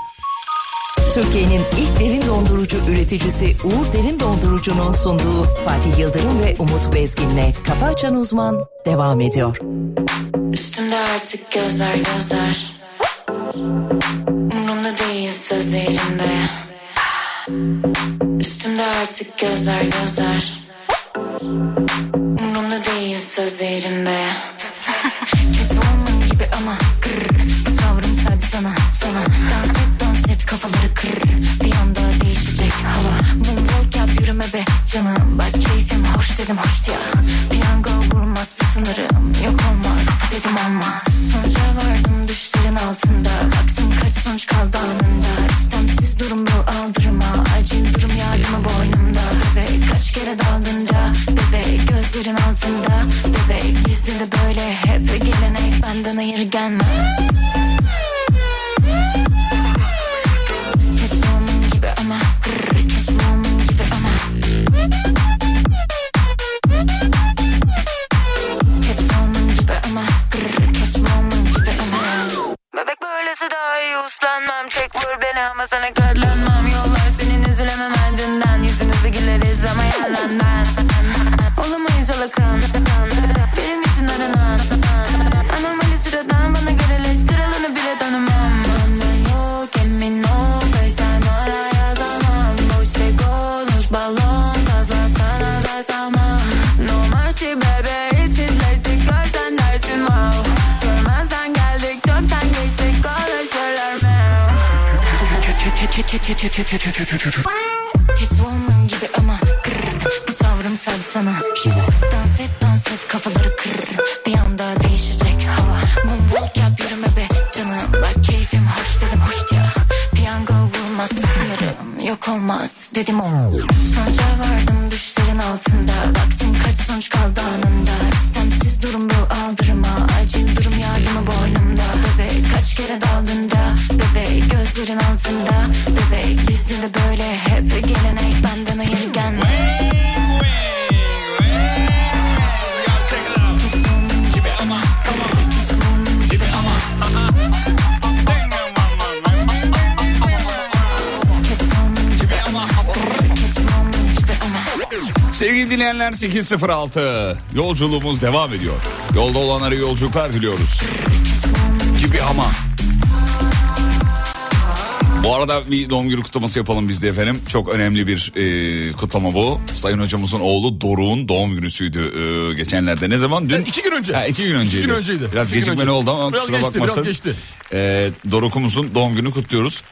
Türkiye'nin ilk derin dondurucu üreticisi Uğur Derin Dondurucu'nun sunduğu Fatih Yıldırım ve Umut Bezgin'le Kafa Açan Uzman devam ediyor. Üstümde artık gözler gözler Umrumda değil sözlerinde Üstümde artık gözler gözler Umrumda değil sözlerinde Catwoman Yürüme be canım. Bak keyfim hoş dedim hoş ya Piyango vurmaz sınırım. Yok olmaz dedim olmaz. Sonuca vardım düşlerin altında. Baktım kaç sonuç kaldı anında. İstemsiz durum bu aldırma. Acil durum yardımı boynumda. Bebek kaç kere daldın da? Bebek gözlerin altında. Bebek bizde de böyle. Hep gelenek Benden hayır gelmez Çek vur beni ama sana katlanmam. Yollar senin üzülemem. Ardından Yüzünüzü güleriz ama yalandan. Olamayız alakın Catwoman gibi ama grrr, Bu tavrım sadece sana. Dans et dans et kafaları kırr. Bir anda değişecek hava. Moonwalk yap yürüme be canım. Bak keyfim hoş dedim hoş ya Piyango vurmaz sınırım Yok olmaz dedim o. Sonuca vardım düşlerin altında. Baktım kaç sonuç kaldı anında. İstemsiz durum bu aldırma. Acil durum yardımı boynumda. Bebek kaç kere daldın da? Bebek gözlerin altında dinleyenler 806 yolculuğumuz devam ediyor. Yolda olanlara yolculuklar diliyoruz. Gibi ama. Bu arada bir doğum günü kutlaması yapalım biz de efendim. Çok önemli bir e, kutlama bu. Sayın hocamızın oğlu Doruk'un doğum günüsüydü e, geçenlerde. Ne zaman? Dün. E, iki gün önce. Ha, iki gün önceydi. İki gün önceydi. Biraz İki gecikmeli önce. oldu ama Biraz kusura geçti, biraz bakmasın. geçti. E, Doruk'umuzun doğum günü kutluyoruz.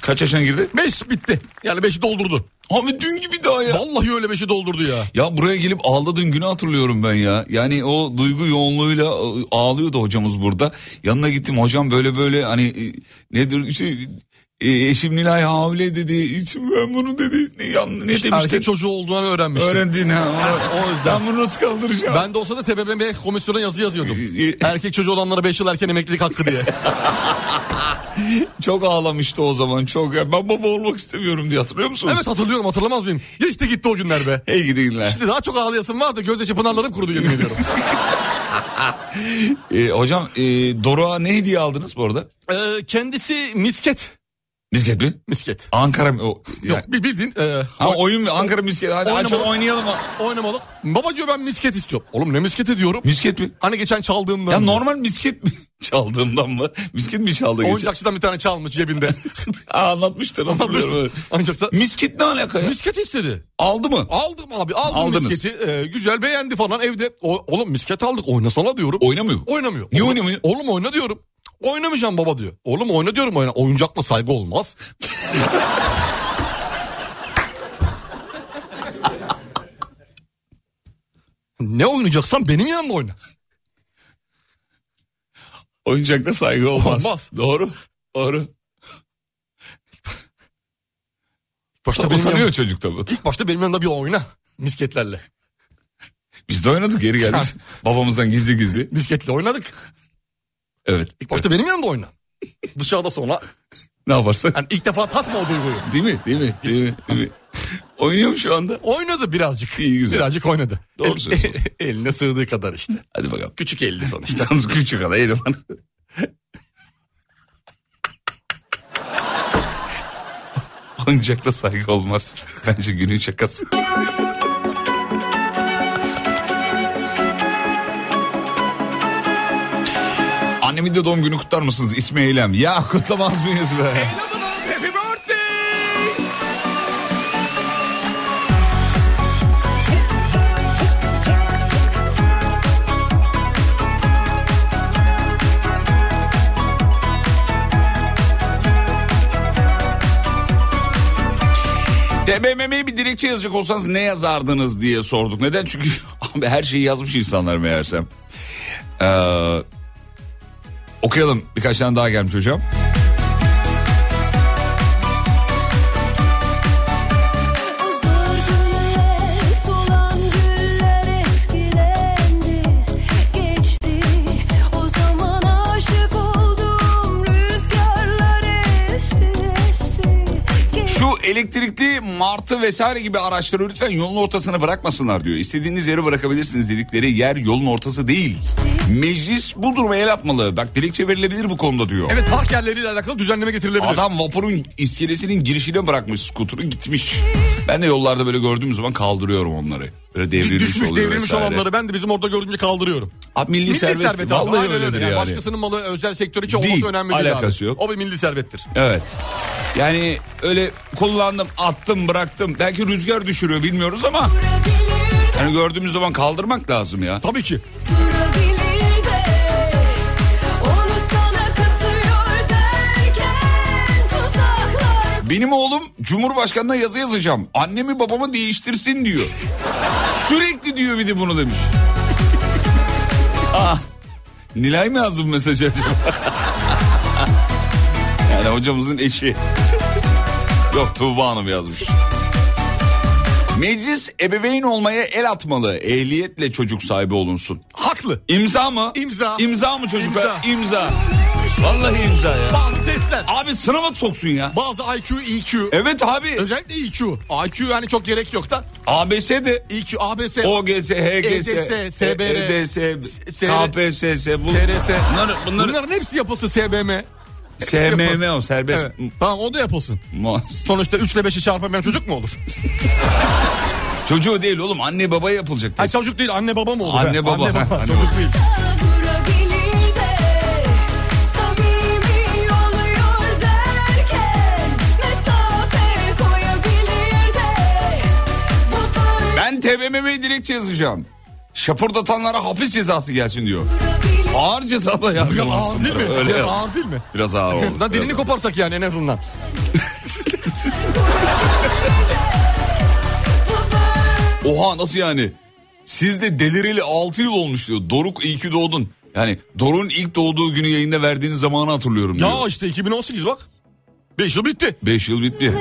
Kaç yaşına girdi? Beş bitti. Yani beşi doldurdu. Abi dün gibi daha ya. Vallahi öyle beşi doldurdu ya. Ya buraya gelip ağladığın günü hatırlıyorum ben ya. Yani o duygu yoğunluğuyla e, ağlıyordu hocamız burada. Yanına gittim hocam böyle böyle hani e, nedir işte e, eşim Nilay hamile dedi. İçim ben bunu dedi. Ne, yan, ne demiştin? erkek çocuğu olduğunu öğrenmiştim. Öğrendin ha. O yüzden. Ben bunu nasıl kaldıracağım? Ben de olsa da TBMM komisyona yazı yazıyordum. E, Erkek çocuğu olanlara 5 yıl erken emeklilik hakkı diye. Çok ağlamıştı o zaman çok. Ben baba olmak istemiyorum diye hatırlıyor musunuz? evet hatırlıyorum hatırlamaz mıyım? Geçti gitti o günler be. Hey gidi günler. Şimdi daha çok ağlayasın var da gözyaşı pınarlarım kurudu yemin ediyorum. E, hocam e, Doruk'a ne hediye aldınız bu arada? Ee, kendisi misket. Misket mi? Misket. Ankara mı? O, yani- Yok bildiğin. E, Ha, oyun mu? Ankara misket. Hadi Oynamalı. açalım oynayalım. Oynamalık. Baba diyor ben misket istiyorum. Oğlum ne misketi diyorum. Misket mi? Hani geçen çaldığımdan. Ya diyor. normal misket mi çaldığımdan mı? Misket mi çaldı geçen? Oyuncakçıdan bir tane çalmış cebinde. Ha, anlatmıştır hatırlıyorum. evet. Oyuncakçı. Misket ne alaka ya? Misket istedi. Aldı mı? Aldım abi aldım Aldınız. misketi. Ee, güzel beğendi falan evde. O, oğlum misket aldık oynasana diyorum. Oynamıyor. Oynamıyor. Niye Oğlum- oynamıyor? Oğlum oyna diyorum. Oynamayacağım baba diyor. Oğlum oyna diyorum oyna. Oyuncakla saygı olmaz. ne oynayacaksan benim yanımda oyna. Oyuncakta saygı olmaz. Olmaz. Doğru. Doğru. Başta benim Utanıyor yanımda, çocuk tabii. ilk başta benim yanımda bir oyna. Misketlerle. Biz de oynadık geri geldik. Babamızdan gizli gizli. Misketle oynadık. Evet. İlk başta benim yanımda oyna. Dışarıda sonra. Ne yaparsa. Yani ilk defa tatma o duyguyu. Değil mi? Değil mi? Değil mi? Değil mi? Oynuyor mu şu anda? Oynadı birazcık. İyi, güzel. Birazcık oynadı. Doğru El- söylüyorsun. eline sığdığı kadar işte. Hadi bakalım. Küçük elli sonuçta. Yalnız küçük ada elim var. Oyuncakla saygı olmaz. Bence günün şakası. Annemin de doğum günü kutlar mısınız? İsmi Eylem. Ya kutlamaz mıyız be? Happy birthday. TBMM'ye bir dilekçe yazacak olsanız ne yazardınız diye sorduk. Neden? Çünkü abi her şeyi yazmış insanlar meğersem. Ee, okuyalım. Birkaç tane daha gelmiş hocam. Elektrikli martı vesaire gibi araçları lütfen yolun ortasına bırakmasınlar diyor. İstediğiniz yere bırakabilirsiniz dedikleri yer yolun ortası değil. Meclis bu duruma el atmalı. Bak dilekçe verilebilir bu konuda diyor. Evet park yerleriyle alakalı düzenleme getirilebilir. Adam vapurun iskelesinin girişine bırakmış skuturu gitmiş. Ben de yollarda böyle gördüğüm zaman kaldırıyorum onları. Böyle devrilmiş Düşmüş oluyor devrilmiş vesaire. olanları ben de bizim orada gördüğümce kaldırıyorum. Abi milli, Milli servet. servet, abi. Vallahi öyledir öyle. yani. Başkasının malı özel sektör için Değil, olması önemli değil alakası abi. yok. O bir milli servettir. Evet. Yani öyle kullandım, attım, bıraktım. Belki rüzgar düşürüyor bilmiyoruz ama hani gördüğümüz zaman kaldırmak lazım ya. Tabii ki. Benim oğlum Cumhurbaşkanı'na yazı yazacağım. Annemi babamı değiştirsin diyor. Sürekli diyor bir de bunu demiş. ah, Nilay mı yazdı bu mesajı acaba? yani hocamızın eşi. Yok Tuğba Hanım yazmış. Meclis ebeveyn olmaya el atmalı. Ehliyetle çocuk sahibi olunsun. Haklı. İmza mı? İmza. İmza mı çocuklar? İmza. İmza. Vallahi imza ya. Bazı testler. Abi sınava soksun ya. Bazı IQ, EQ. Evet abi. Özellikle EQ. IQ yani çok gerek yok da. ABS de EQ, ABS, OGS, HGS, EDS, SBR, EDS, SR, KPSS, bu, TRS. bunlar, bunlar Bunların hepsi yapılsın SBM. SMM o serbest. Evet. Tamam o da yapılsın. Sonuçta 3 ile 5'i çarpamayan çocuk mu olur? Çocuğu değil oğlum anne babaya yapılacak Ha, test. çocuk değil anne baba mı olur? Anne baba, Anne baba. anne çocuk baba. değil. Ben TBMM'ye dilekçe yazacağım. Şapırdatanlara hapis cezası gelsin diyor. durabilir. Ağır cezada Biraz ağır yargılansın. değil mi? Öyle. Biraz ağır değil mi? Biraz ağır oldu. azından dilini koparsak yani en azından. Oha nasıl yani? Siz de delireli 6 yıl olmuş diyor. Doruk iyi ki doğdun. Yani Doruk'un ilk doğduğu günü yayında verdiğiniz zamanı hatırlıyorum diyor. Ya işte 2018 bak. 5 yıl bitti. 5 yıl bitti.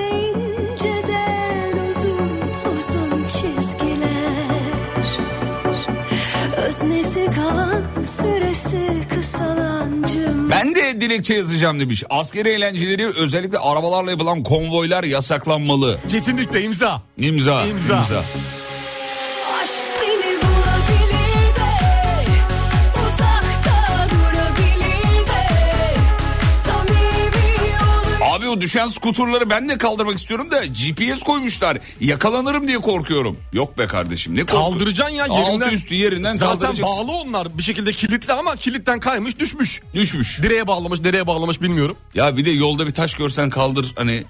Öznesi kalan süresi kısalan cümle Ben de dilekçe yazacağım demiş. Askeri eğlenceleri özellikle arabalarla yapılan konvoylar yasaklanmalı. Kesinlikle imza. İmza. İmza. imza. O düşen skuturları ben de kaldırmak istiyorum da GPS koymuşlar. Yakalanırım diye korkuyorum. Yok be kardeşim ne korku. Kaldıracaksın ya yerinden. Altı üstü yerinden Zaten bağlı onlar bir şekilde kilitli ama kilitten kaymış düşmüş. Düşmüş. Direğe bağlamış nereye bağlamış bilmiyorum. Ya bir de yolda bir taş görsen kaldır hani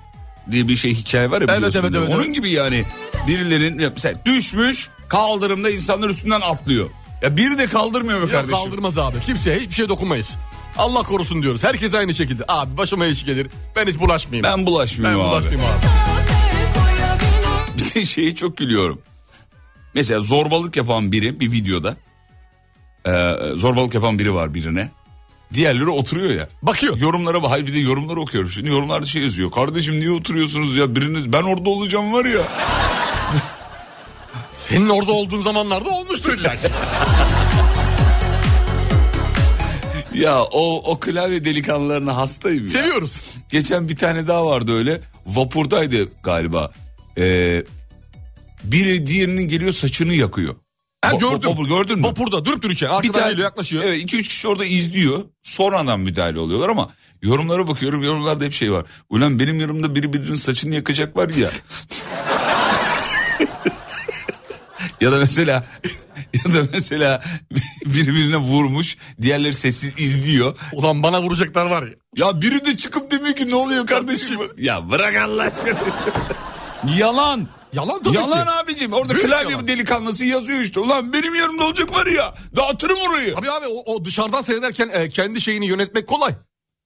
diye bir şey hikaye var ya Evet, biliyorsun. evet, evet, Onun evet. gibi yani birilerin ya mesela düşmüş kaldırımda insanlar üstünden atlıyor. Ya biri de kaldırmıyor mu kardeşim? kaldırmaz abi. Kimseye hiçbir şey dokunmayız. Allah korusun diyoruz. Herkes aynı şekilde. Abi başıma iş gelir. Ben hiç bulaşmayayım. Ben bulaşmıyorum ben abi. bulaşmayayım abi. Bir de şeyi çok gülüyorum. Mesela zorbalık yapan biri bir videoda. e, zorbalık yapan biri var birine. Diğerleri oturuyor ya. Bakıyor. Yorumlara bak. Hayır bir de yorumları okuyorum. Şimdi yorumlarda şey yazıyor. Kardeşim niye oturuyorsunuz ya biriniz ben orada olacağım var ya. Senin orada olduğun zamanlarda olmuştur illa. Ya o, o klavye delikanlılarına hastayım ya. Seviyoruz. Geçen bir tane daha vardı öyle. Vapurdaydı galiba. Ee, biri diğerinin geliyor saçını yakıyor. Ha, Va- gördüm. vapur gördün mü? Vapurda durup dururken arkadan geliyor yaklaşıyor. Evet iki üç kişi orada izliyor. Sonradan müdahale oluyorlar ama yorumlara bakıyorum. Yorumlarda hep şey var. Ulan benim yorumda biri birinin saçını yakacak var ya. ya da mesela ya da mesela biri birine vurmuş. Diğerleri sessiz izliyor. Ulan bana vuracaklar var ya. Ya biri de çıkıp demiyor ki ne oluyor kardeşim? ya bırak Allah aşkına. Yalan. Yalan tabii Yalan ki. abicim. Orada Büyük klavye yalan. delikanlısı yazıyor işte. Ulan benim yanımda olacak var ya. Dağıtırım orayı. Tabii abi o, o dışarıdan seyrederken e, kendi şeyini yönetmek kolay.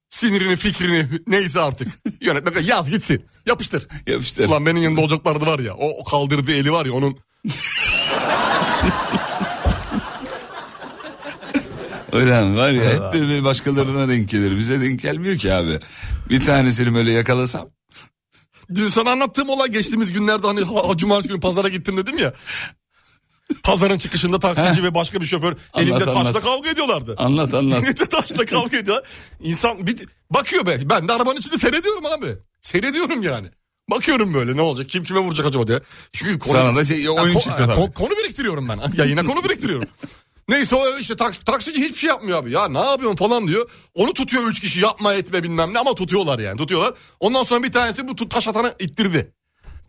Sinirini, fikrini neyse artık. Yönetmek yaz gitsin. Yapıştır. Yapıştır. Ulan benim yanında olacaklardı var ya. O, o kaldırdığı eli var ya onun. Ulan var ya hep de bir başkalarına denk gelir. Bize denk gelmiyor ki abi. Bir tanesini böyle yakalasam. Dün sana anlattığım olay geçtiğimiz günlerde hani ha, ha, cumartesi günü pazara gittim dedim ya. Pazarın çıkışında taksici ve başka bir şoför elinde taşla anlat. kavga ediyorlardı. Anlat anlat. Elinde taşla kavga ediyor. İnsan bir, bakıyor be. Ben de arabanın içinde seyrediyorum abi. Seyrediyorum yani. Bakıyorum böyle ne olacak kim kime vuracak acaba diye. Çünkü konu, Sana da şey, oyun ko- çıktı tabii. ko- konu biriktiriyorum ben. Yayına konu biriktiriyorum. Neyse o işte taks- taksici hiçbir şey yapmıyor abi. Ya ne yapıyorsun falan diyor. Onu tutuyor üç kişi yapma etme bilmem ne ama tutuyorlar yani tutuyorlar. Ondan sonra bir tanesi bu taş atanı ittirdi.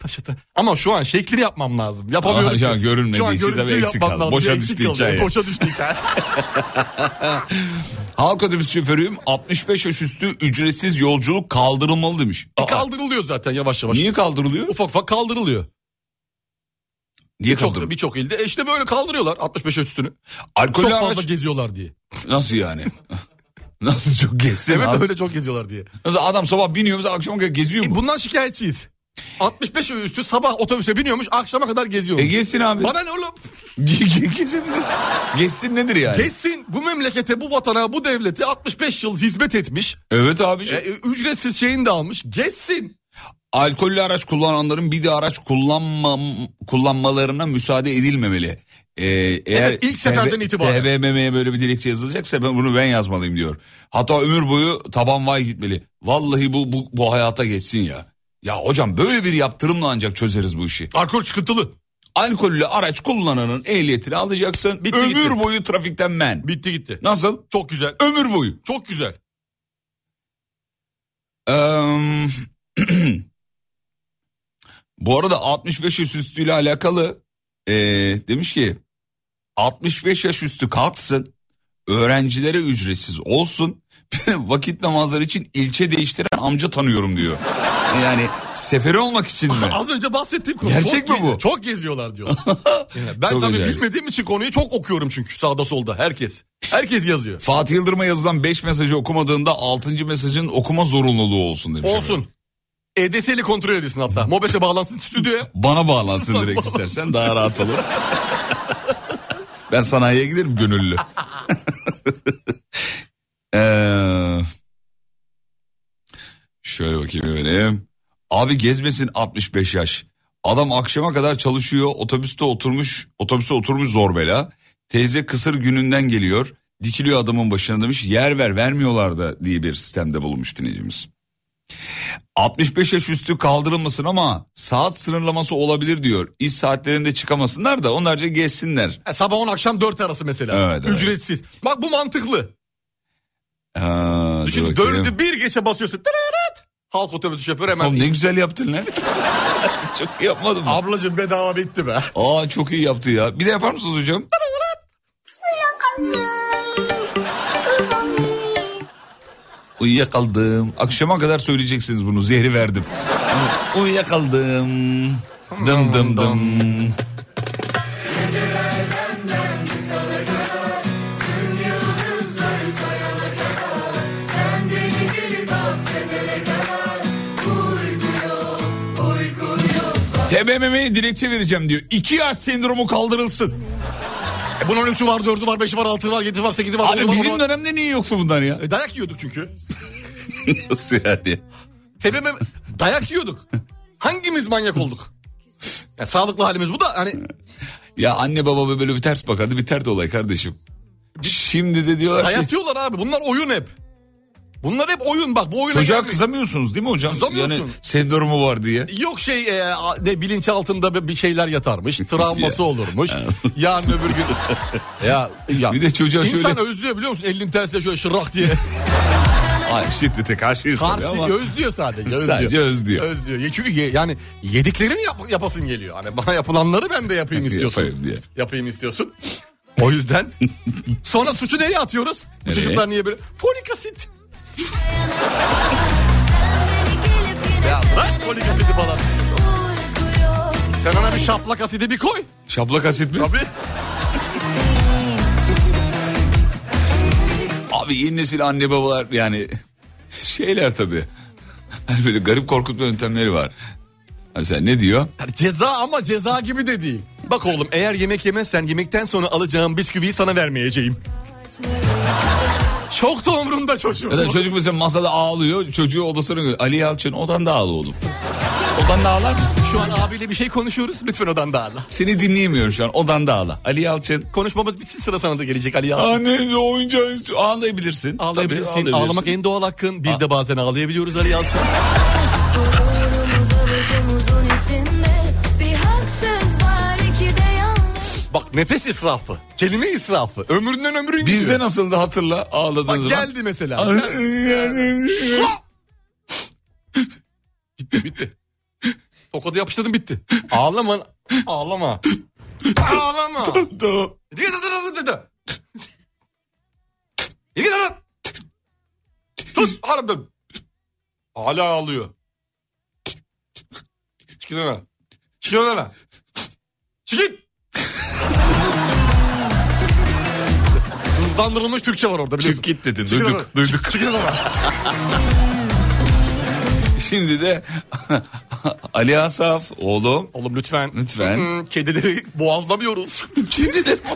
Taş. Ama şu an şeklini yapmam lazım. Yapamıyorum. Ama şu an görünmediği Şu an için tabii eksik kaldı. lazım. Boşa Bir düştü hikaye. Boşa düştü hikaye. Halk otobüs şoförüyüm 65 yaş üstü ücretsiz yolculuk kaldırılmalı demiş. Aa, kaldırılıyor zaten yavaş yavaş. niye kaldırılıyor? Ufak ufak kaldırılıyor. Niye kaldırılıyor? birçok ilde. E işte böyle kaldırıyorlar 65 üstünü. Alkollü Çok fazla araç... geziyorlar diye. Nasıl yani? Nasıl çok gezsin Evet abi? öyle çok geziyorlar diye. Nasıl adam sabah biniyor mesela akşama kadar geziyor E, mu? bundan şikayetçiyiz. 65 ve üstü sabah otobüse biniyormuş akşama kadar geziyormuş. E gezsin abi. Bana ne oğlum? Gezsin Gezsin nedir yani? Gezsin bu memlekete bu vatana bu devlete 65 yıl hizmet etmiş. Evet abiciğim. E, ücretsiz şeyini de almış. Gezsin. Alkollü araç kullananların bir de araç kullanma, kullanmalarına müsaade edilmemeli. Ee, eğer Evet, ilk seferden itibaren. TBMM'ye böyle bir dilekçe yazılacaksa ben bunu ben yazmalıyım diyor. Hatta ömür boyu taban vay gitmeli. Vallahi bu, bu, bu hayata geçsin ya. Ya hocam böyle bir yaptırımla ancak çözeriz bu işi. Alkol sıkıntılı. Alkollü araç kullananın ehliyetini alacaksın. Bitti, ömür gitti. boyu trafikten men. Bitti gitti. Nasıl? Çok güzel. Ömür boyu. Çok güzel. Eee, bu arada 65 yaş üstüyle alakalı Ee, demiş ki 65 yaş üstü kalksın öğrencilere ücretsiz olsun vakit namazları için ilçe değiştiren amca tanıyorum diyor. Yani seferi olmak için mi? Az önce bahsettiğim konu. Gerçek çok mi bu? Çok geziyorlar diyor. Yani ben Çok tabii acayip. bilmediğim için konuyu çok okuyorum çünkü sağda solda herkes. Herkes yazıyor. Fatih Yıldırım'a yazılan 5 mesajı okumadığında 6. mesajın okuma zorunluluğu olsun demiş. efendim. Olsun. EDS'li kontrol edilsin hatta. Mobese bağlansın stüdyoya. Bana bağlansın direkt bağlansın. istersen daha rahat olur. ben sanayiye giderim gönüllü. Ee, şöyle bakayım benim. Abi gezmesin 65 yaş. Adam akşama kadar çalışıyor otobüste oturmuş otobüse oturmuş zor bela. Teyze kısır gününden geliyor. Dikiliyor adamın başına demiş yer ver vermiyorlar da diye bir sistemde bulunmuş dinleyicimiz. 65 yaş üstü kaldırılmasın ama saat sınırlaması olabilir diyor. İş saatlerinde çıkamasınlar da onlarca gezsinler. E, sabah 10 akşam 4 arası mesela. Evet, evet. Ücretsiz. Bak bu mantıklı. Dur Düşün dördü bir geçe basıyorsun. Tırırırt. Halk otobüsü şoförü hemen. Oğlum ne güzel yaptın lan. çok iyi yapmadın mı? Ablacım bedava bitti be. Aa çok iyi yaptı ya. Bir de yapar mısınız hocam? Uyuyakaldım. Akşama kadar söyleyeceksiniz bunu. Zehri verdim. Uyuyakaldım. Dım dım dım. TBMM'ye dilekçe vereceğim diyor. İki yaş sendromu kaldırılsın. E, bunun 3'ü var, 4'ü var, 5'i var, 6'ı var, 7'i var, 8'i var. Abi 10'u var, bizim 10'u var. dönemde niye yoksa bunlar ya? E, dayak yiyorduk çünkü. Nasıl yani? TBMM dayak yiyorduk. Hangimiz manyak olduk? Ya, sağlıklı halimiz bu da hani Ya anne baba böyle bir ters bakardı biterdi olay kardeşim. Şimdi de diyorlar ki dayatıyorlar abi. Bunlar oyun hep. Bunlar hep oyun bak bu oyuna çocuğa gelmeyin. kızamıyorsunuz değil mi hocam? Kızamıyorsun. Yani sendromu var diye. Yok şey e, ne bilinç altında bir şeyler yatarmış. Travması olurmuş. Yarın öbür gün. ya, ya Bir de çocuğa İnsan şöyle- özlüyor biliyor musun? Elinin tersiyle şöyle şırrak diye. Ay şiddete karşıyız Karşı ama. özlüyor sadece. Özlüyor. Sadece özlüyor. Özlüyor. Ya Çünkü ye- yani yediklerini yap- yapasın geliyor. Hani bana yapılanları ben de yapayım istiyorsun. Yapayım diye. Yapayım istiyorsun. O yüzden sonra suçu nereye atıyoruz? Bu çocuklar niye böyle? Folik asit. Ya bırak folik asidi falan. Sen ona bir şaplak asidi bir koy. Şaplak asit mi? Tabii. Abi yeni nesil anne babalar yani şeyler tabii. Hani böyle garip korkutma yöntemleri var. Mesela ne diyor? Yani ceza ama ceza gibi de değil. Bak oğlum eğer yemek yemezsen yemekten sonra alacağım bisküviyi sana vermeyeceğim. Çok da umrunda çocuğum. Ya da çocuk mesela masada ağlıyor. Çocuğu odasına götürüyor. Ali Yalçın odanda ağla oğlum. Odanda ağlar mısın? Şu an abiyle bir şey konuşuyoruz. Lütfen odan dağla. Seni dinleyemiyorum şu an. Odanda ağla. Ali Yalçın. Konuşmamız bitsin sıra sana da gelecek Ali Yalçın. Anne oyuncağı istiyor. Ağlayabilirsin. Ağlayabilirsin. Tabii, ağlayabilirsin. Ağlamak en doğal hakkın. Biz de bazen ağlayabiliyoruz Ali Yalçın. Bak nefes israfı. Kelime israfı. Ömründen ömrün gidiyor. Bizde nasıldı hatırla Bak ağladığınız zaman. geldi mesela. bitti bitti. Tokadı yapıştırdım bitti. Ağlama. Ağlama. Ağlama. Yürü git lan. Sus. Dön. Hala ağlıyor. Çıkın ona. Çıkın ona. Çıkın. Hızlandırılmış Türkçe var orada biliyorsun. Çık git dedin. Çıkın Duyduk. ona. Duyduk. Çıkın ona. Şimdi de Ali Asaf oğlum. Oğlum lütfen. Lütfen. Hmm, kedileri boğazlamıyoruz. Şimdi de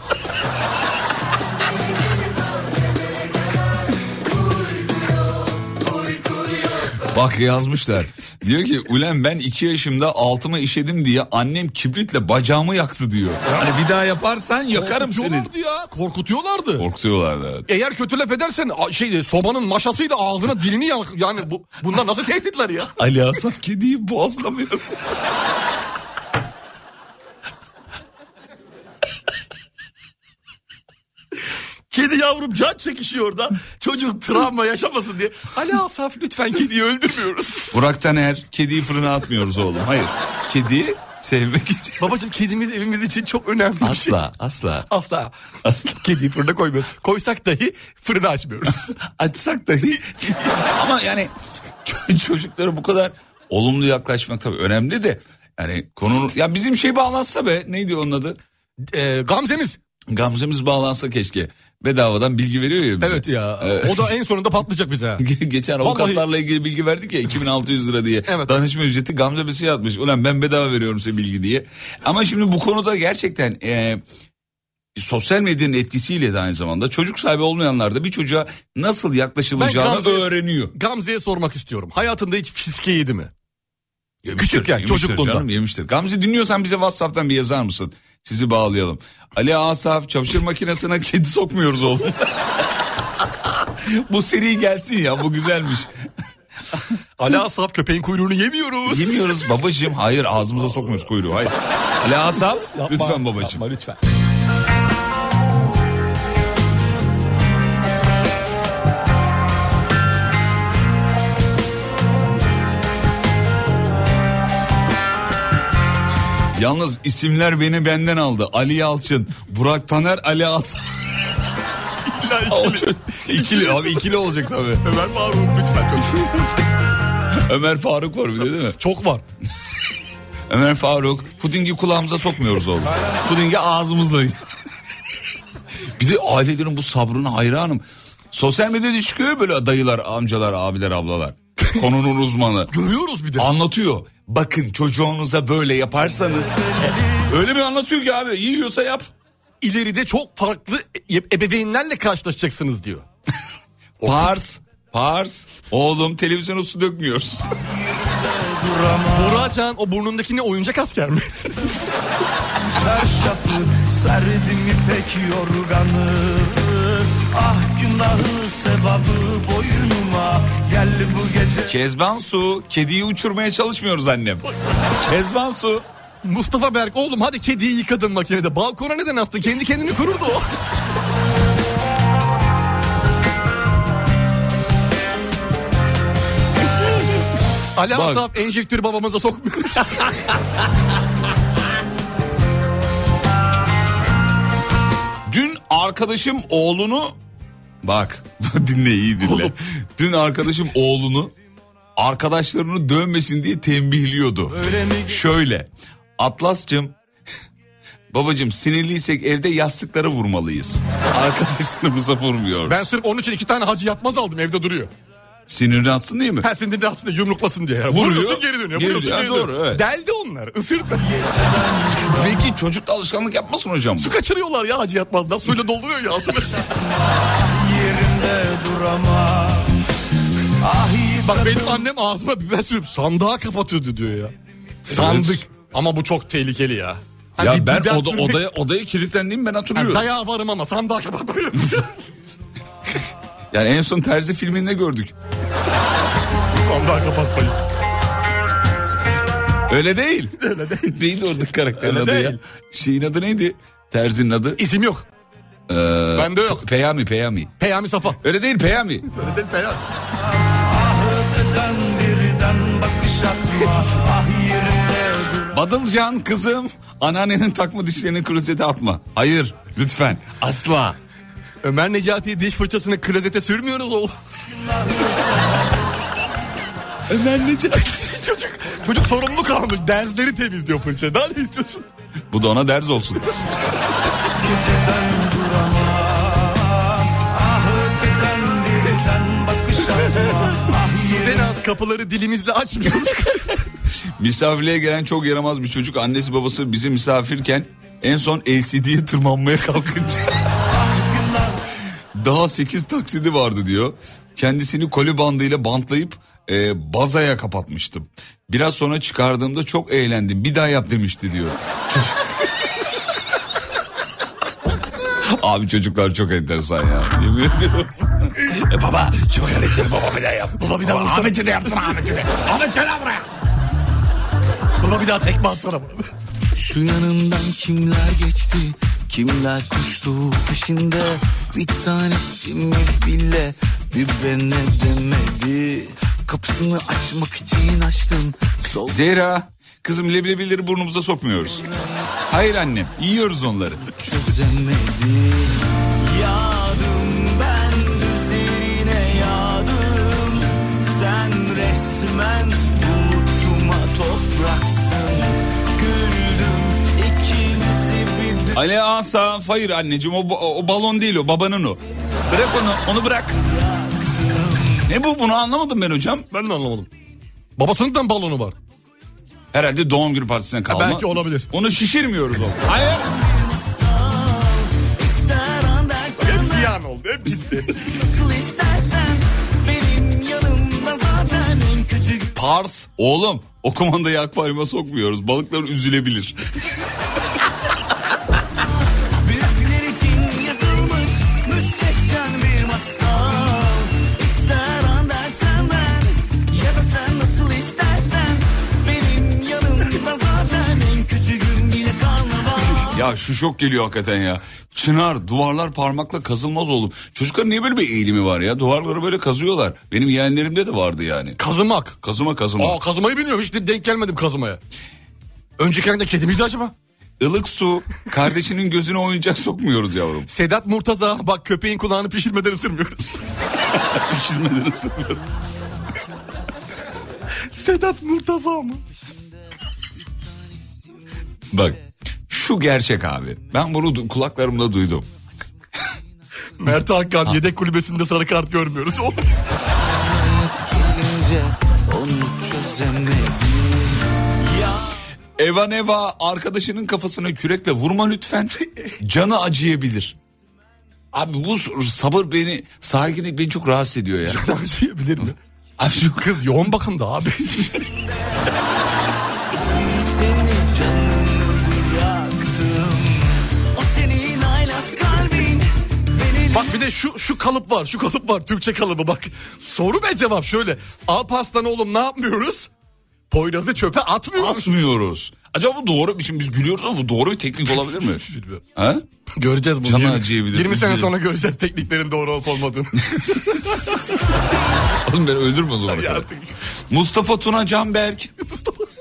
Bak yazmışlar. Diyor ki ulen ben iki yaşımda altıma işedim diye annem kibritle bacağımı yaktı diyor. Hani bir daha yaparsan yakarım seni. Korkutuyorlardı ya. Korkutuyorlardı. Korkutuyorlardı evet. Eğer kötü laf edersen a- şey sobanın maşasıyla ağzına dilini yak. Yani bu bunlar nasıl tehditler ya? Ali Asaf kediyi boğazlamıyor. Kedi yavrum can çekişiyor orada. Çocuk travma yaşamasın diye. Ali Asaf lütfen kediyi öldürmüyoruz. Burak Taner kediyi fırına atmıyoruz oğlum. Hayır. Kedi Sevmek için. Babacım kedimiz evimiz için çok önemli bir şey. Asla asla. Asla. Asla. Kediyi fırına koymuyoruz. Koysak dahi fırını açmıyoruz. Açsak dahi. Ama yani çocuklara bu kadar olumlu yaklaşmak tabii önemli de. Yani konunun ya bizim şey bağlansa be neydi onun adı? Ee, Gamze'miz. Gamze'miz bağlansa keşke. Bedavadan bilgi veriyor ya bize. Evet ya. Evet. O da en sonunda patlayacak bize. Geçen Vallahi- avukatlarla ilgili bilgi verdik ya 2600 lira diye. Evet. Danışma ücreti Gamze Besi yatmış. Ulan ben bedava veriyorum size bilgi diye. Ama şimdi bu konuda gerçekten e, sosyal medyanın etkisiyle de aynı zamanda çocuk sahibi olmayanlar da bir çocuğa nasıl yaklaşılacağını Ben Gamze- öğreniyor. Gamze'ye sormak istiyorum. Hayatında hiç fiske yedi mi? Yemiştir, Küçükken, yemiştir çocukluğunda. Canım, yemiştir. Gamze dinliyorsan bize Whatsapp'tan bir yazar mısın? Sizi bağlayalım. Ali Asaf çamaşır makinesine kedi sokmuyoruz oğlum. bu seri gelsin ya bu güzelmiş. Ali Asaf köpeğin kuyruğunu yemiyoruz. Yemiyoruz babacığım. Hayır ağzımıza sokmuyoruz kuyruğu. Hayır. Ali Asaf lütfen babacığım. Yapma lütfen. Yalnız isimler beni benden aldı. Ali Yalçın, Burak Taner, Ali. O çok- ikili abi ikili olacak tabii. Ömer Faruk lütfen çok. Ömer Faruk var bir de değil mi? Çok var. Ömer Faruk pudingi kulağımıza sokmuyoruz oğlum. Pudingi ağzımızla. bir de ailelerin bu sabrına hayranım. Sosyal medyada çıkıyor böyle dayılar, amcalar, abiler, ablalar. Konunun uzmanı. Görüyoruz bir de. Anlatıyor. Bakın çocuğunuza böyle yaparsanız. Öyle bir anlatıyor ki abi yiyorsa yap. İleride çok farklı e- ebeveynlerle karşılaşacaksınız diyor. Pars, pars. Oğlum televizyona su dökmüyoruz. Burakcan o burnundaki ne oyuncak asker mi? Çarşafı serdim ipek yorganı Ah günahı sevabı boynuma Gel bu gece Kezban su. Kediyi uçurmaya çalışmıyoruz annem. Kezban su. Mustafa Berk oğlum hadi kediyi yıkadın makinede. Balkona neden astın? Kendi kendini kururdu o. Ali. Asaf enjektörü babamıza sokmuyor. Dün arkadaşım oğlunu bak dinle iyi dinle. Dün arkadaşım oğlunu arkadaşlarını dövmesin diye tembihliyordu. Şöyle Atlas'cığım babacığım sinirliysek evde yastıklara vurmalıyız. Arkadaşlarımıza vurmuyoruz. ben sırf onun için iki tane hacı yatmaz aldım evde duruyor. Sinirini atsın değil mi? Her sinirde aslında yumruklasın diye. Vuruyor, Vuruyorsun geri dönüyor. geri vuruyorsun, geri Ha, dönüyor. doğru, evet. Deldi onlar ısırdı. Peki çocuk da alışkanlık yapmasın hocam? Su kaçırıyorlar ya hacı yatmazdan. Suyla dolduruyor ya altını. Durama Ah Bak benim annem ağzıma biber sürüp sandığa kapatıyordu diyor ya. Sandık. Ama bu çok tehlikeli ya. Hani Ya ben oda, sürmek- odaya, odaya kilitlendiğimi ben Yani hatırlıyorum. dayağı varım ama sandığa kapatmayın. Yani en son Terzi filminde gördük. sandığa kapatmayın. Öyle değil. Öyle değil. neydi oradaki karakterin Öyle adı ya? değil. Şeyin adı neydi? Terzi'nin adı. İsim yok. Ee, Bende yok. Peyami Peyami. Peyami Safa. Öyle değil Peyami. Öyle değil Peyami. Badılcan kızım anneannenin takma dişlerini klozete atma. Hayır lütfen asla. Ömer Necati'ye diş fırçasını klozete sürmüyoruz oğlum. Ömer Necati. çocuk, çocuk sorumlu kalmış. Dersleri temizliyor fırça. Daha ne istiyorsun? Bu da ona ders olsun. Bakış atma Ah En az kapıları dilimizle açmıyoruz. Misafirliğe gelen çok yaramaz bir çocuk. Annesi babası bizi misafirken en son LCD'ye tırmanmaya kalkınca. Daha 8 taksidi vardı diyor. Kendisini koli bandıyla bantlayıp e, bazaya kapatmıştım. Biraz sonra çıkardığımda çok eğlendim. Bir daha yap demişti diyor. Abi çocuklar çok enteresan ya. Yemin ediyorum. E baba çok eğlenceli baba bir daha yap. Baba bir daha vursana. Ahmet'i de yapsana Ahmet'i de. Ahmet gel buraya. Buna bir daha tekme atsana bana. Şu yanından kimler geçti Kimler koştu peşinde Bir tanesi mi bile Bir bana demedi Kapısını açmak için aşkın Sol Zehra Kızım leblebileri burnumuza sokmuyoruz. Hayır annem yiyoruz onları. çözemedim Ali Asa hayır anneciğim o, o, balon değil o babanın o. Bırak onu onu bırak. Ne bu bunu anlamadım ben hocam. Ben de anlamadım. Babasının da mı balonu var? Herhalde doğum günü partisine kalma. belki olabilir. Onu şişirmiyoruz o. Hayır. Hep ziyan oldu. Hep gitti. Nasıl istersen benim yanımda zaten en kötü Pars. Oğlum o kumandayı akvaryuma sokmuyoruz. Balıklar üzülebilir. Ya şu şok geliyor hakikaten ya. Çınar duvarlar parmakla kazılmaz oğlum. Çocuklar niye böyle bir eğilimi var ya? Duvarları böyle kazıyorlar. Benim yeğenlerimde de vardı yani. Kazımak. Kazıma kazıma. Aa kazımayı bilmiyorum. Hiç denk gelmedim kazımaya. Önceki ayında kedi miydi acaba? Ilık su kardeşinin gözüne oyuncak sokmuyoruz yavrum. Sedat Murtaza bak köpeğin kulağını pişirmeden ısırmıyoruz. Pişirmeden ısırmıyorum. Sedat Murtaza mı? Bak şu gerçek abi. Ben bunu kulaklarımda duydum. Mert Hakan yedek kulübesinde sarı kart görmüyoruz. Çözemedim Eva arkadaşının kafasına kürekle vurma lütfen. Canı acıyabilir. Abi bu sabır beni sakinlik beni çok rahatsız ediyor ya. Acıyabilir mi? Abi şu Kız yoğun bakımda abi. de şu şu kalıp var. Şu kalıp var. Türkçe kalıbı bak. Soru ve cevap şöyle. Alparslan oğlum ne yapmıyoruz? Poyraz'ı çöpe atmıyoruz. atmıyoruz. Acaba bu doğru için biz gülüyoruz ama bu doğru bir teknik olabilir mi? Ha? Göreceğiz bunu. Canı 20 acıyabilir, 20 sene sonra göreceğiz tekniklerin doğru olup olmadığını. Oğlum ben öldürme o zaman. Mustafa Tuna Canberk.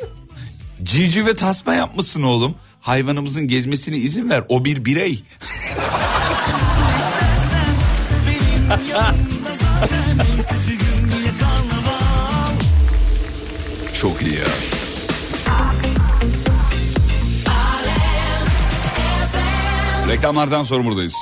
Cici ve tasma yapmışsın oğlum. Hayvanımızın gezmesine izin ver. O bir birey. Çok iyi ya. Reklamlardan sonra buradayız.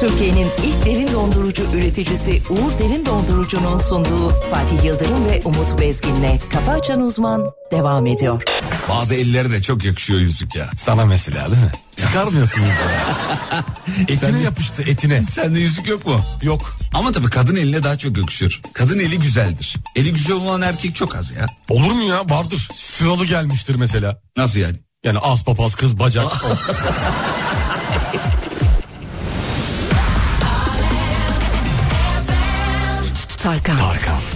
Türkiye'nin ilk derin dondurucu üreticisi Uğur Derin Dondurucu'nun sunduğu Fatih Yıldırım ve Umut Bezgin'le Kafa Açan Uzman devam ediyor. Bazı ellere de çok yakışıyor yüzük ya. Sana mesela değil mi? Çıkarmıyorsun Etine yapıştı etine. Sende yüzük yok mu? Yok. Ama tabii kadın eline daha çok yakışır. Kadın eli güzeldir. Eli güzel olan erkek çok az ya. Olur mu ya? Vardır. Sıralı gelmiştir mesela. Nasıl yani? Yani az papaz kız bacak. Tarkan.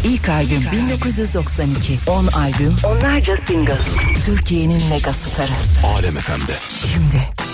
İlk albüm 1992. 10 albüm. Onlarca single. Türkiye'nin mega starı. Alem FM'de. Şimdi.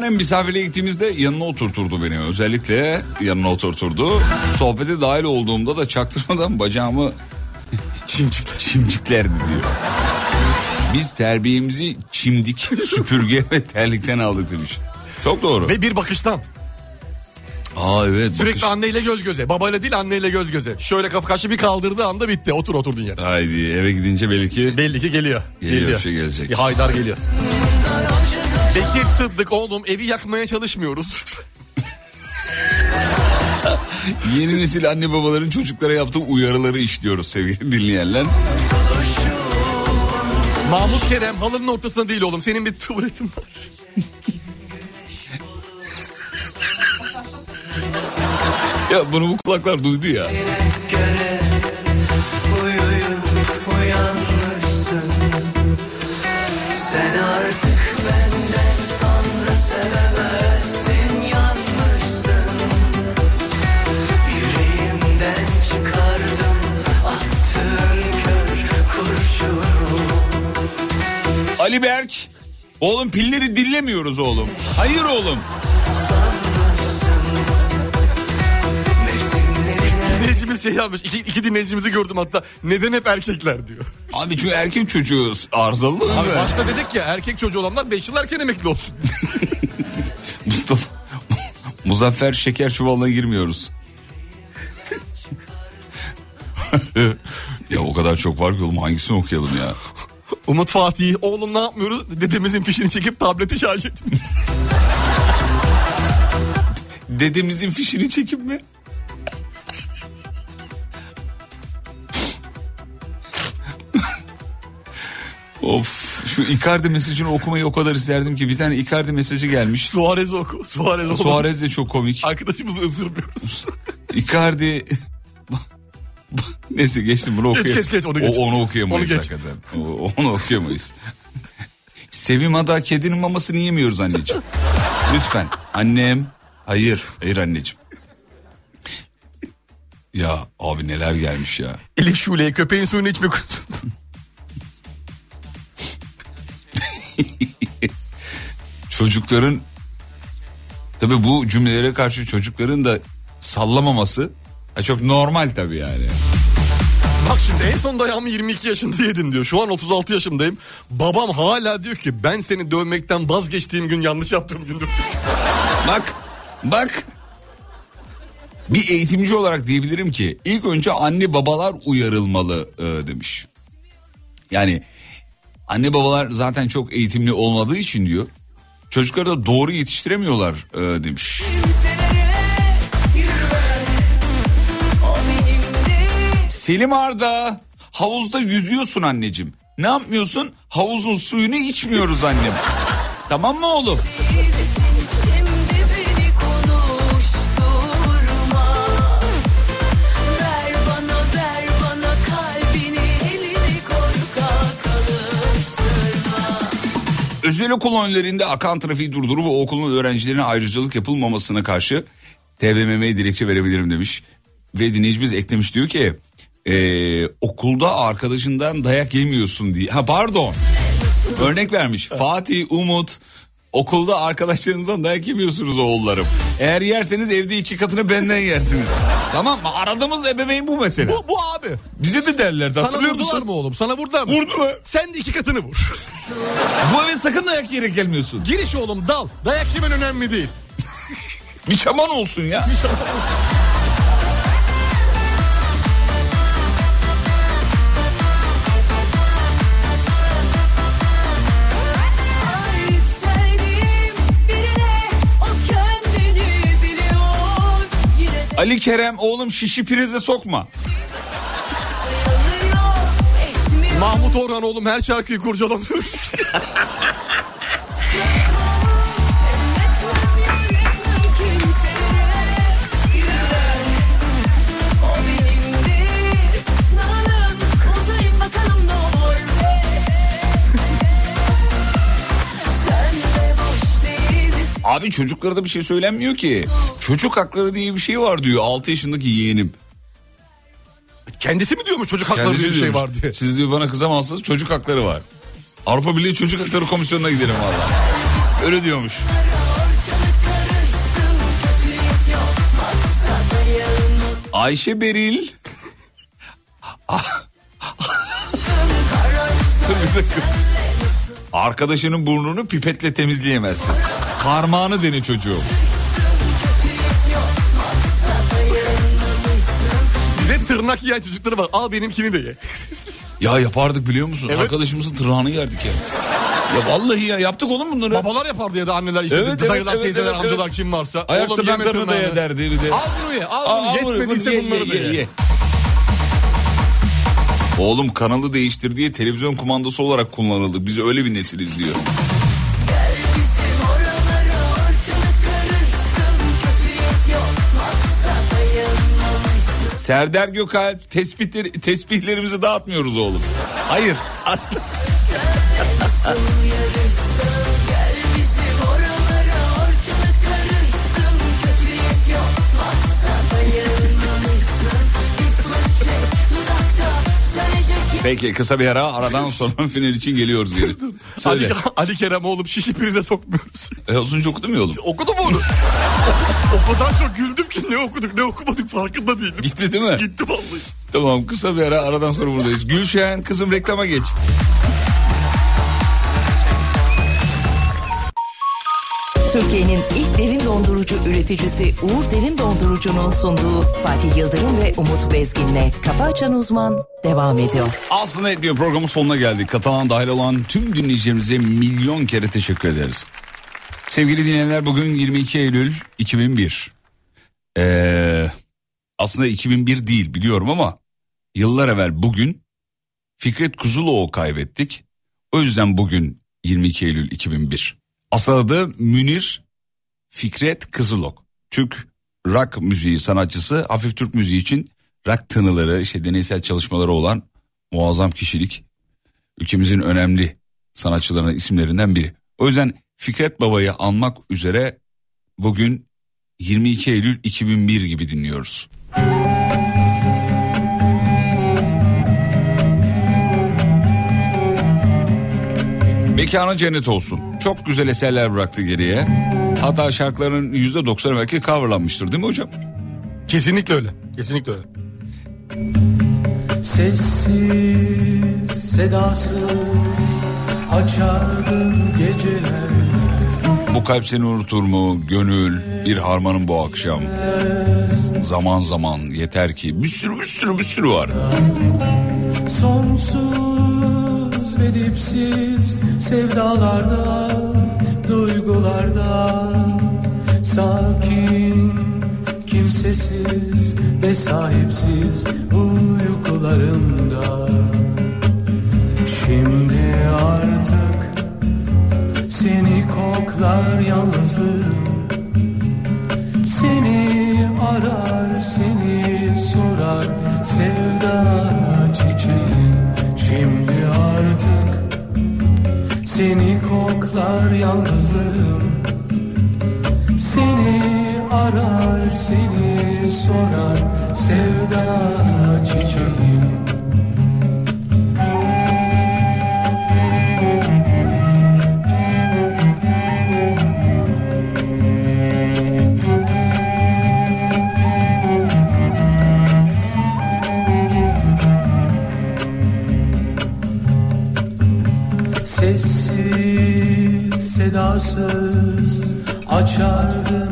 Anneannem misafirliğe gittiğimizde yanına oturturdu beni. Özellikle yanına oturturdu. Sohbete dahil olduğumda da çaktırmadan bacağımı Çimcikler. çimciklerdi diyor. Biz terbiyemizi çimdik, süpürge ve terlikten aldık demiş. Çok doğru. Ve bir bakıştan. Aa evet. Sürekli bakış- anneyle göz göze. Babayla değil anneyle göz göze. Şöyle kafa kaşı bir kaldırdığı anda bitti. Otur oturdun yere. Haydi eve gidince belki Belli ki geliyor. Geliyor, bir şey gelecek. Bir haydar geliyor. Bekir Sıddık oğlum evi yakmaya çalışmıyoruz. yeni nesil anne babaların çocuklara yaptığı uyarıları işliyoruz sevgili dinleyenler. Mahmut Kerem halının ortasında değil oğlum. Senin bir tuvaletin var. Ya bunu bu kulaklar duydu ya. Ali Berk. Oğlum pilleri dinlemiyoruz oğlum. Hayır oğlum. Dinleyicimiz şey yapmış. İki, iki dinleyicimizi gördüm hatta. Neden hep erkekler diyor. Abi çünkü erkek çocuğu arızalı. Abi başta dedik ya erkek çocuğu olanlar 5 yıl erken emekli olsun. Mustafa Muzaffer şeker çuvalına girmiyoruz. ya o kadar çok var ki oğlum hangisini okuyalım ya? Umut Fatih oğlum ne yapmıyoruz? Dedemizin fişini çekip tableti şarj etmiş. Dedemizin fişini çekip mi? of şu Icardi mesajını okumayı o kadar isterdim ki bir tane Icardi mesajı gelmiş. Suarez oku. Suarez oku. Suarez de çok komik. Arkadaşımızı ısırmıyoruz. Icardi Neyse geçtim bunu Geç, okuyamayız. geç, geç, onu geç. O, onu okuyamayız Onu geç. hakikaten. O- onu okuyamayız. Sevim Ada kedinin mamasını yemiyoruz anneciğim. Lütfen. Annem. Hayır. Hayır anneciğim. Ya abi neler gelmiş ya. Elif Şule'ye köpeğin suyunu içme. Çocukların tabi bu cümlelere karşı çocukların da sallamaması ha, çok normal tabi yani. Bak şimdi en son dayağımı 22 yaşında yedin diyor. Şu an 36 yaşındayım. Babam hala diyor ki ben seni dövmekten vazgeçtiğim gün yanlış yaptığım gündür. Bak bak bir eğitimci olarak diyebilirim ki ilk önce anne babalar uyarılmalı e, demiş. Yani anne babalar zaten çok eğitimli olmadığı için diyor çocukları da doğru yetiştiremiyorlar e, demiş. Selim Arda havuzda yüzüyorsun anneciğim. Ne yapmıyorsun? Havuzun suyunu içmiyoruz annem. tamam mı oğlum? Özel okul önlerinde akan trafiği durdurup o okulun öğrencilerine ayrıcalık yapılmamasına karşı TBMM'ye dilekçe verebilirim demiş. Ve dinleyicimiz eklemiş diyor ki "Ee, okulda arkadaşından dayak yemiyorsun diye. Ha pardon örnek vermiş Fatih Umut okulda arkadaşlarınızdan dayak yemiyorsunuz oğullarım. Eğer yerseniz evde iki katını benden yersiniz. tamam mı? Aradığımız ebeveyn bu mesela. Bu, bu abi. Bize de derlerdi Sana hatırlıyor vurdular musun? mı oğlum? Sana vurdular mı? Vurdular. Sen de iki katını vur. Bu eve sakın dayak yiyerek gelmiyorsun. Giriş oğlum dal. Dayak yemen önemli değil. Bir çaman olsun ya. Ay Ali Kerem oğlum şişi prize sokma. Mahmut Orhan oğlum her şarkıyı kurcalamıyor. Abi çocuklara da bir şey söylenmiyor ki. Çocuk hakları diye bir şey var diyor 6 yaşındaki yeğenim. Kendisi mi diyormuş çocuk hakları diye bir şey diyormuş. var diye. Siz diyor bana kızamazsınız çocuk hakları var. Avrupa Birliği Çocuk Hakları Komisyonu'na gidelim valla. Öyle diyormuş. Ayşe Beril. Bir dakika. Arkadaşının burnunu pipetle temizleyemezsin. Parmağını dene çocuğum. Bize tırnak yiyen çocukları var. Al benimkini de ye. Ya yapardık biliyor musun? Evet. Arkadaşımızın tırnağını yerdik ya. Ya vallahi ya yaptık oğlum bunları. Babalar yapardı ya da anneler işte Evet, dayılar evet, teyzeler evet, amcalar evet. kim varsa. Ayak Oğlum yeme tırnaklarını da tırnağını. yederdi bir de. Al bunu ye al al bunu, yetmediyse ye, bunları ye, da ye, ye. ye. Oğlum kanalı değiştir diye televizyon kumandası olarak kullanıldı. Biz öyle bir nesil izliyor. Serdar Gökalp tespitleri, tesbihlerimizi dağıtmıyoruz oğlum. Hayır asla. Peki kısa bir ara aradan sonra final için geliyoruz geri. Söyle. Ali, Ali Kerem oğlum şişi prize sokmuyoruz. E, az önce okudum ya oğlum. Okudum onu. o kadar çok güldüm ki ne okuduk ne okumadık farkında değilim. Gitti değil mi? Gitti vallahi. Tamam kısa bir ara aradan sonra buradayız. Gülşen kızım reklama geç. Türkiye'nin ilk derin dondurucu üreticisi Uğur Derin Dondurucu'nun sunduğu Fatih Yıldırım ve Umut Bezgin'le Kafa Açan Uzman devam ediyor. Aslında etmiyor programın sonuna geldik. Katalan dahil olan tüm dinleyicilerimize milyon kere teşekkür ederiz. Sevgili dinleyenler bugün 22 Eylül 2001. Ee, aslında 2001 değil biliyorum ama yıllar evvel bugün Fikret Kuzuloğlu kaybettik. O yüzden bugün 22 Eylül 2001. Asıl adı Münir Fikret Kızılok. Türk rock müziği sanatçısı hafif Türk müziği için rock tınıları işte deneysel çalışmaları olan muazzam kişilik. Ülkemizin önemli sanatçılarının isimlerinden biri. O yüzden Fikret Baba'yı anmak üzere bugün 22 Eylül 2001 gibi dinliyoruz. Mekanı cennet olsun. Çok güzel eserler bıraktı geriye. Hatta şarkıların %90'ı belki coverlanmıştır değil mi hocam? Kesinlikle öyle. Kesinlikle öyle. Sessiz, sedasız açardım geceler Bu kalp seni unutur mu? Gönül bir harmanın bu akşam. Zaman zaman yeter ki bir sürü bir sürü bir sürü var. Sonsuz ve dipsiz sevdalarda, duygularda Sakin, kimsesiz ve sahipsiz uykularımda. Şimdi artık seni koklar yalnızlığım Seni arar, seni sorar sevda çiçeğim Şimdi artık seni koklar yalnızlığım sedasız açardım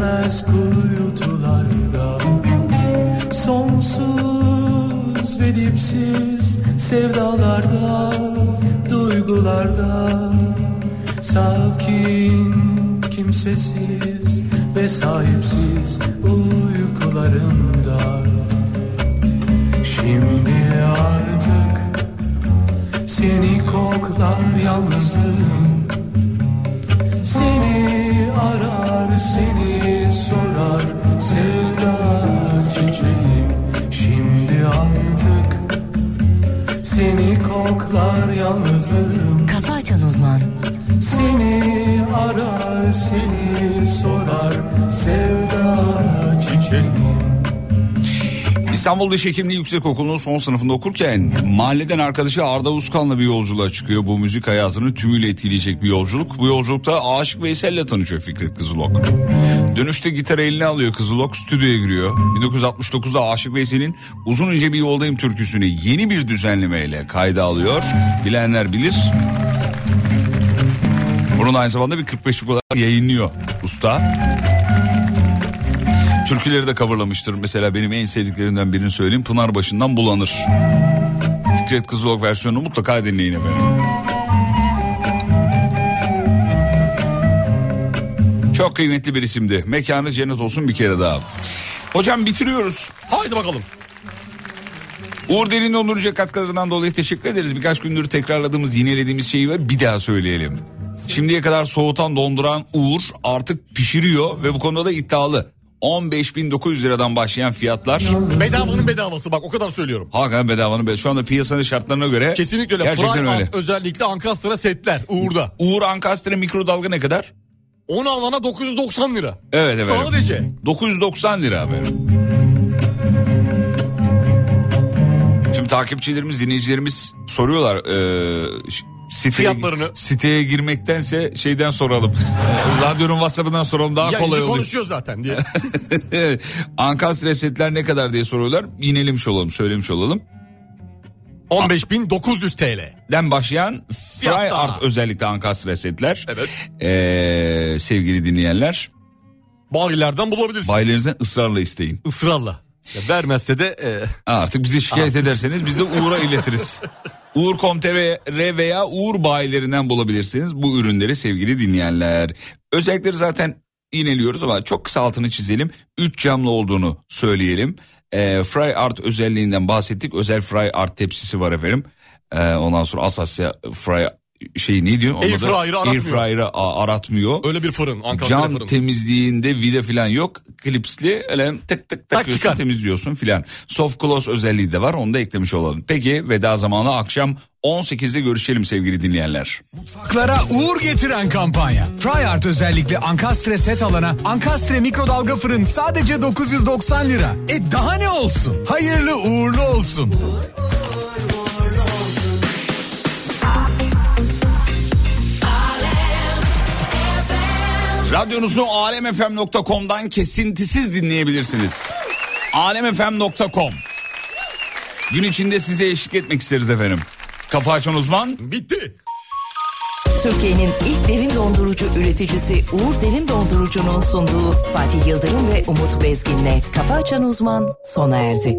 göremez kuyutularda. Sonsuz ve dipsiz sevdalarda, duygularda. Sakin, kimsesiz ve sahipsiz uykularımda Şimdi artık seni koklar yalnızım İstanbul Diş Hekimliği Yüksekokulu'nun son sınıfında okurken mahalleden arkadaşı Arda Uskan'la bir yolculuğa çıkıyor. Bu müzik hayatını tümüyle etkileyecek bir yolculuk. Bu yolculukta Aşık Veysel'le tanışıyor Fikret Kızılok. Dönüşte gitarı eline alıyor Kızılok stüdyoya giriyor. 1969'da Aşık Veysel'in Uzun ince bir yoldayım türküsünü yeni bir düzenlemeyle kayda alıyor. Bilenler bilir. Bunun aynı zamanda bir 45'lik olarak yayınlıyor usta. Türküleri de coverlamıştır. Mesela benim en sevdiklerimden birini söyleyeyim. Pınarbaşı'ndan Bulanır. Fikret Kızılok versiyonunu mutlaka dinleyin efendim. Çok kıymetli bir isimdi. Mekanı cennet olsun bir kere daha. Hocam bitiriyoruz. Haydi bakalım. Uğur Derin Onurca katkılarından dolayı teşekkür ederiz. Birkaç gündür tekrarladığımız, yinelediğimiz şeyi var. Bir daha söyleyelim. Şimdiye kadar soğutan, donduran Uğur artık pişiriyor ve bu konuda da iddialı. 15.900 liradan başlayan fiyatlar. Bedavanın bedavası bak o kadar söylüyorum. Hakikaten bedavanın bedavası. Şu anda piyasanın şartlarına göre Kesinlikle öyle. gerçekten Fry öyle. Özellikle Ankastra setler Uğur'da. Uğur Ankastre mikrodalga ne kadar? Onu alana 990 lira. Evet efendim. Sadece. 990 lira efendim. Şimdi takipçilerimiz, dinleyicilerimiz soruyorlar. E, siteye, Fiyatlarını. Siteye girmektense şeyden soralım. Radyonun WhatsApp'ından soralım daha Ya kolay oluyor. konuşuyor zaten diye. Ankastre setler ne kadar diye soruyorlar. Yinelemiş olalım, söylemiş olalım. 15.900 TL. Den başlayan Fry. Art özellikle Ankastre setler. Evet. Ee, sevgili dinleyenler. Bayilerden bulabilirsiniz. Bayilerinizden ısrarla isteyin. Israrla. Ya vermezse de e, Artık bizi şikayet ederseniz biz de Uğur'a iletiriz. Uğur.com.tr veya Uğur bayilerinden bulabilirsiniz bu ürünleri sevgili dinleyenler. Özellikleri zaten ineliyoruz ama çok kısa altını çizelim. 3 camlı olduğunu söyleyelim. Ee, Fry Art özelliğinden bahsettik. Özel Fry Art tepsisi var efendim. Ee, ondan sonra Asasya Fry şey ne diyor? Onun adı? Airfryer'ı aratmıyor. Airfryer'ı aratmıyor. öyle bir fırın. Ankastra Cam fırın. temizliğinde vida falan yok. Klipsli öyle tık tık Tak takıyorsun çıkar. temizliyorsun filan. Soft close özelliği de var onu da eklemiş olalım. Peki veda zamanı akşam 18'de görüşelim sevgili dinleyenler. Mutfaklara uğur getiren kampanya. Fryart özellikle Ankastre set alana Ankastre mikrodalga fırın sadece 990 lira. E daha ne olsun? Hayırlı uğurlu olsun. Radyonuzu alemfm.com'dan kesintisiz dinleyebilirsiniz. alemfm.com Gün içinde size eşlik etmek isteriz efendim. Kafa açan uzman Bitti. Türkiye'nin ilk derin dondurucu üreticisi Uğur Derin Dondurucu'nun sunduğu Fatih Yıldırım ve Umut Bezgin'le Kafa Açan Uzman sona erdi.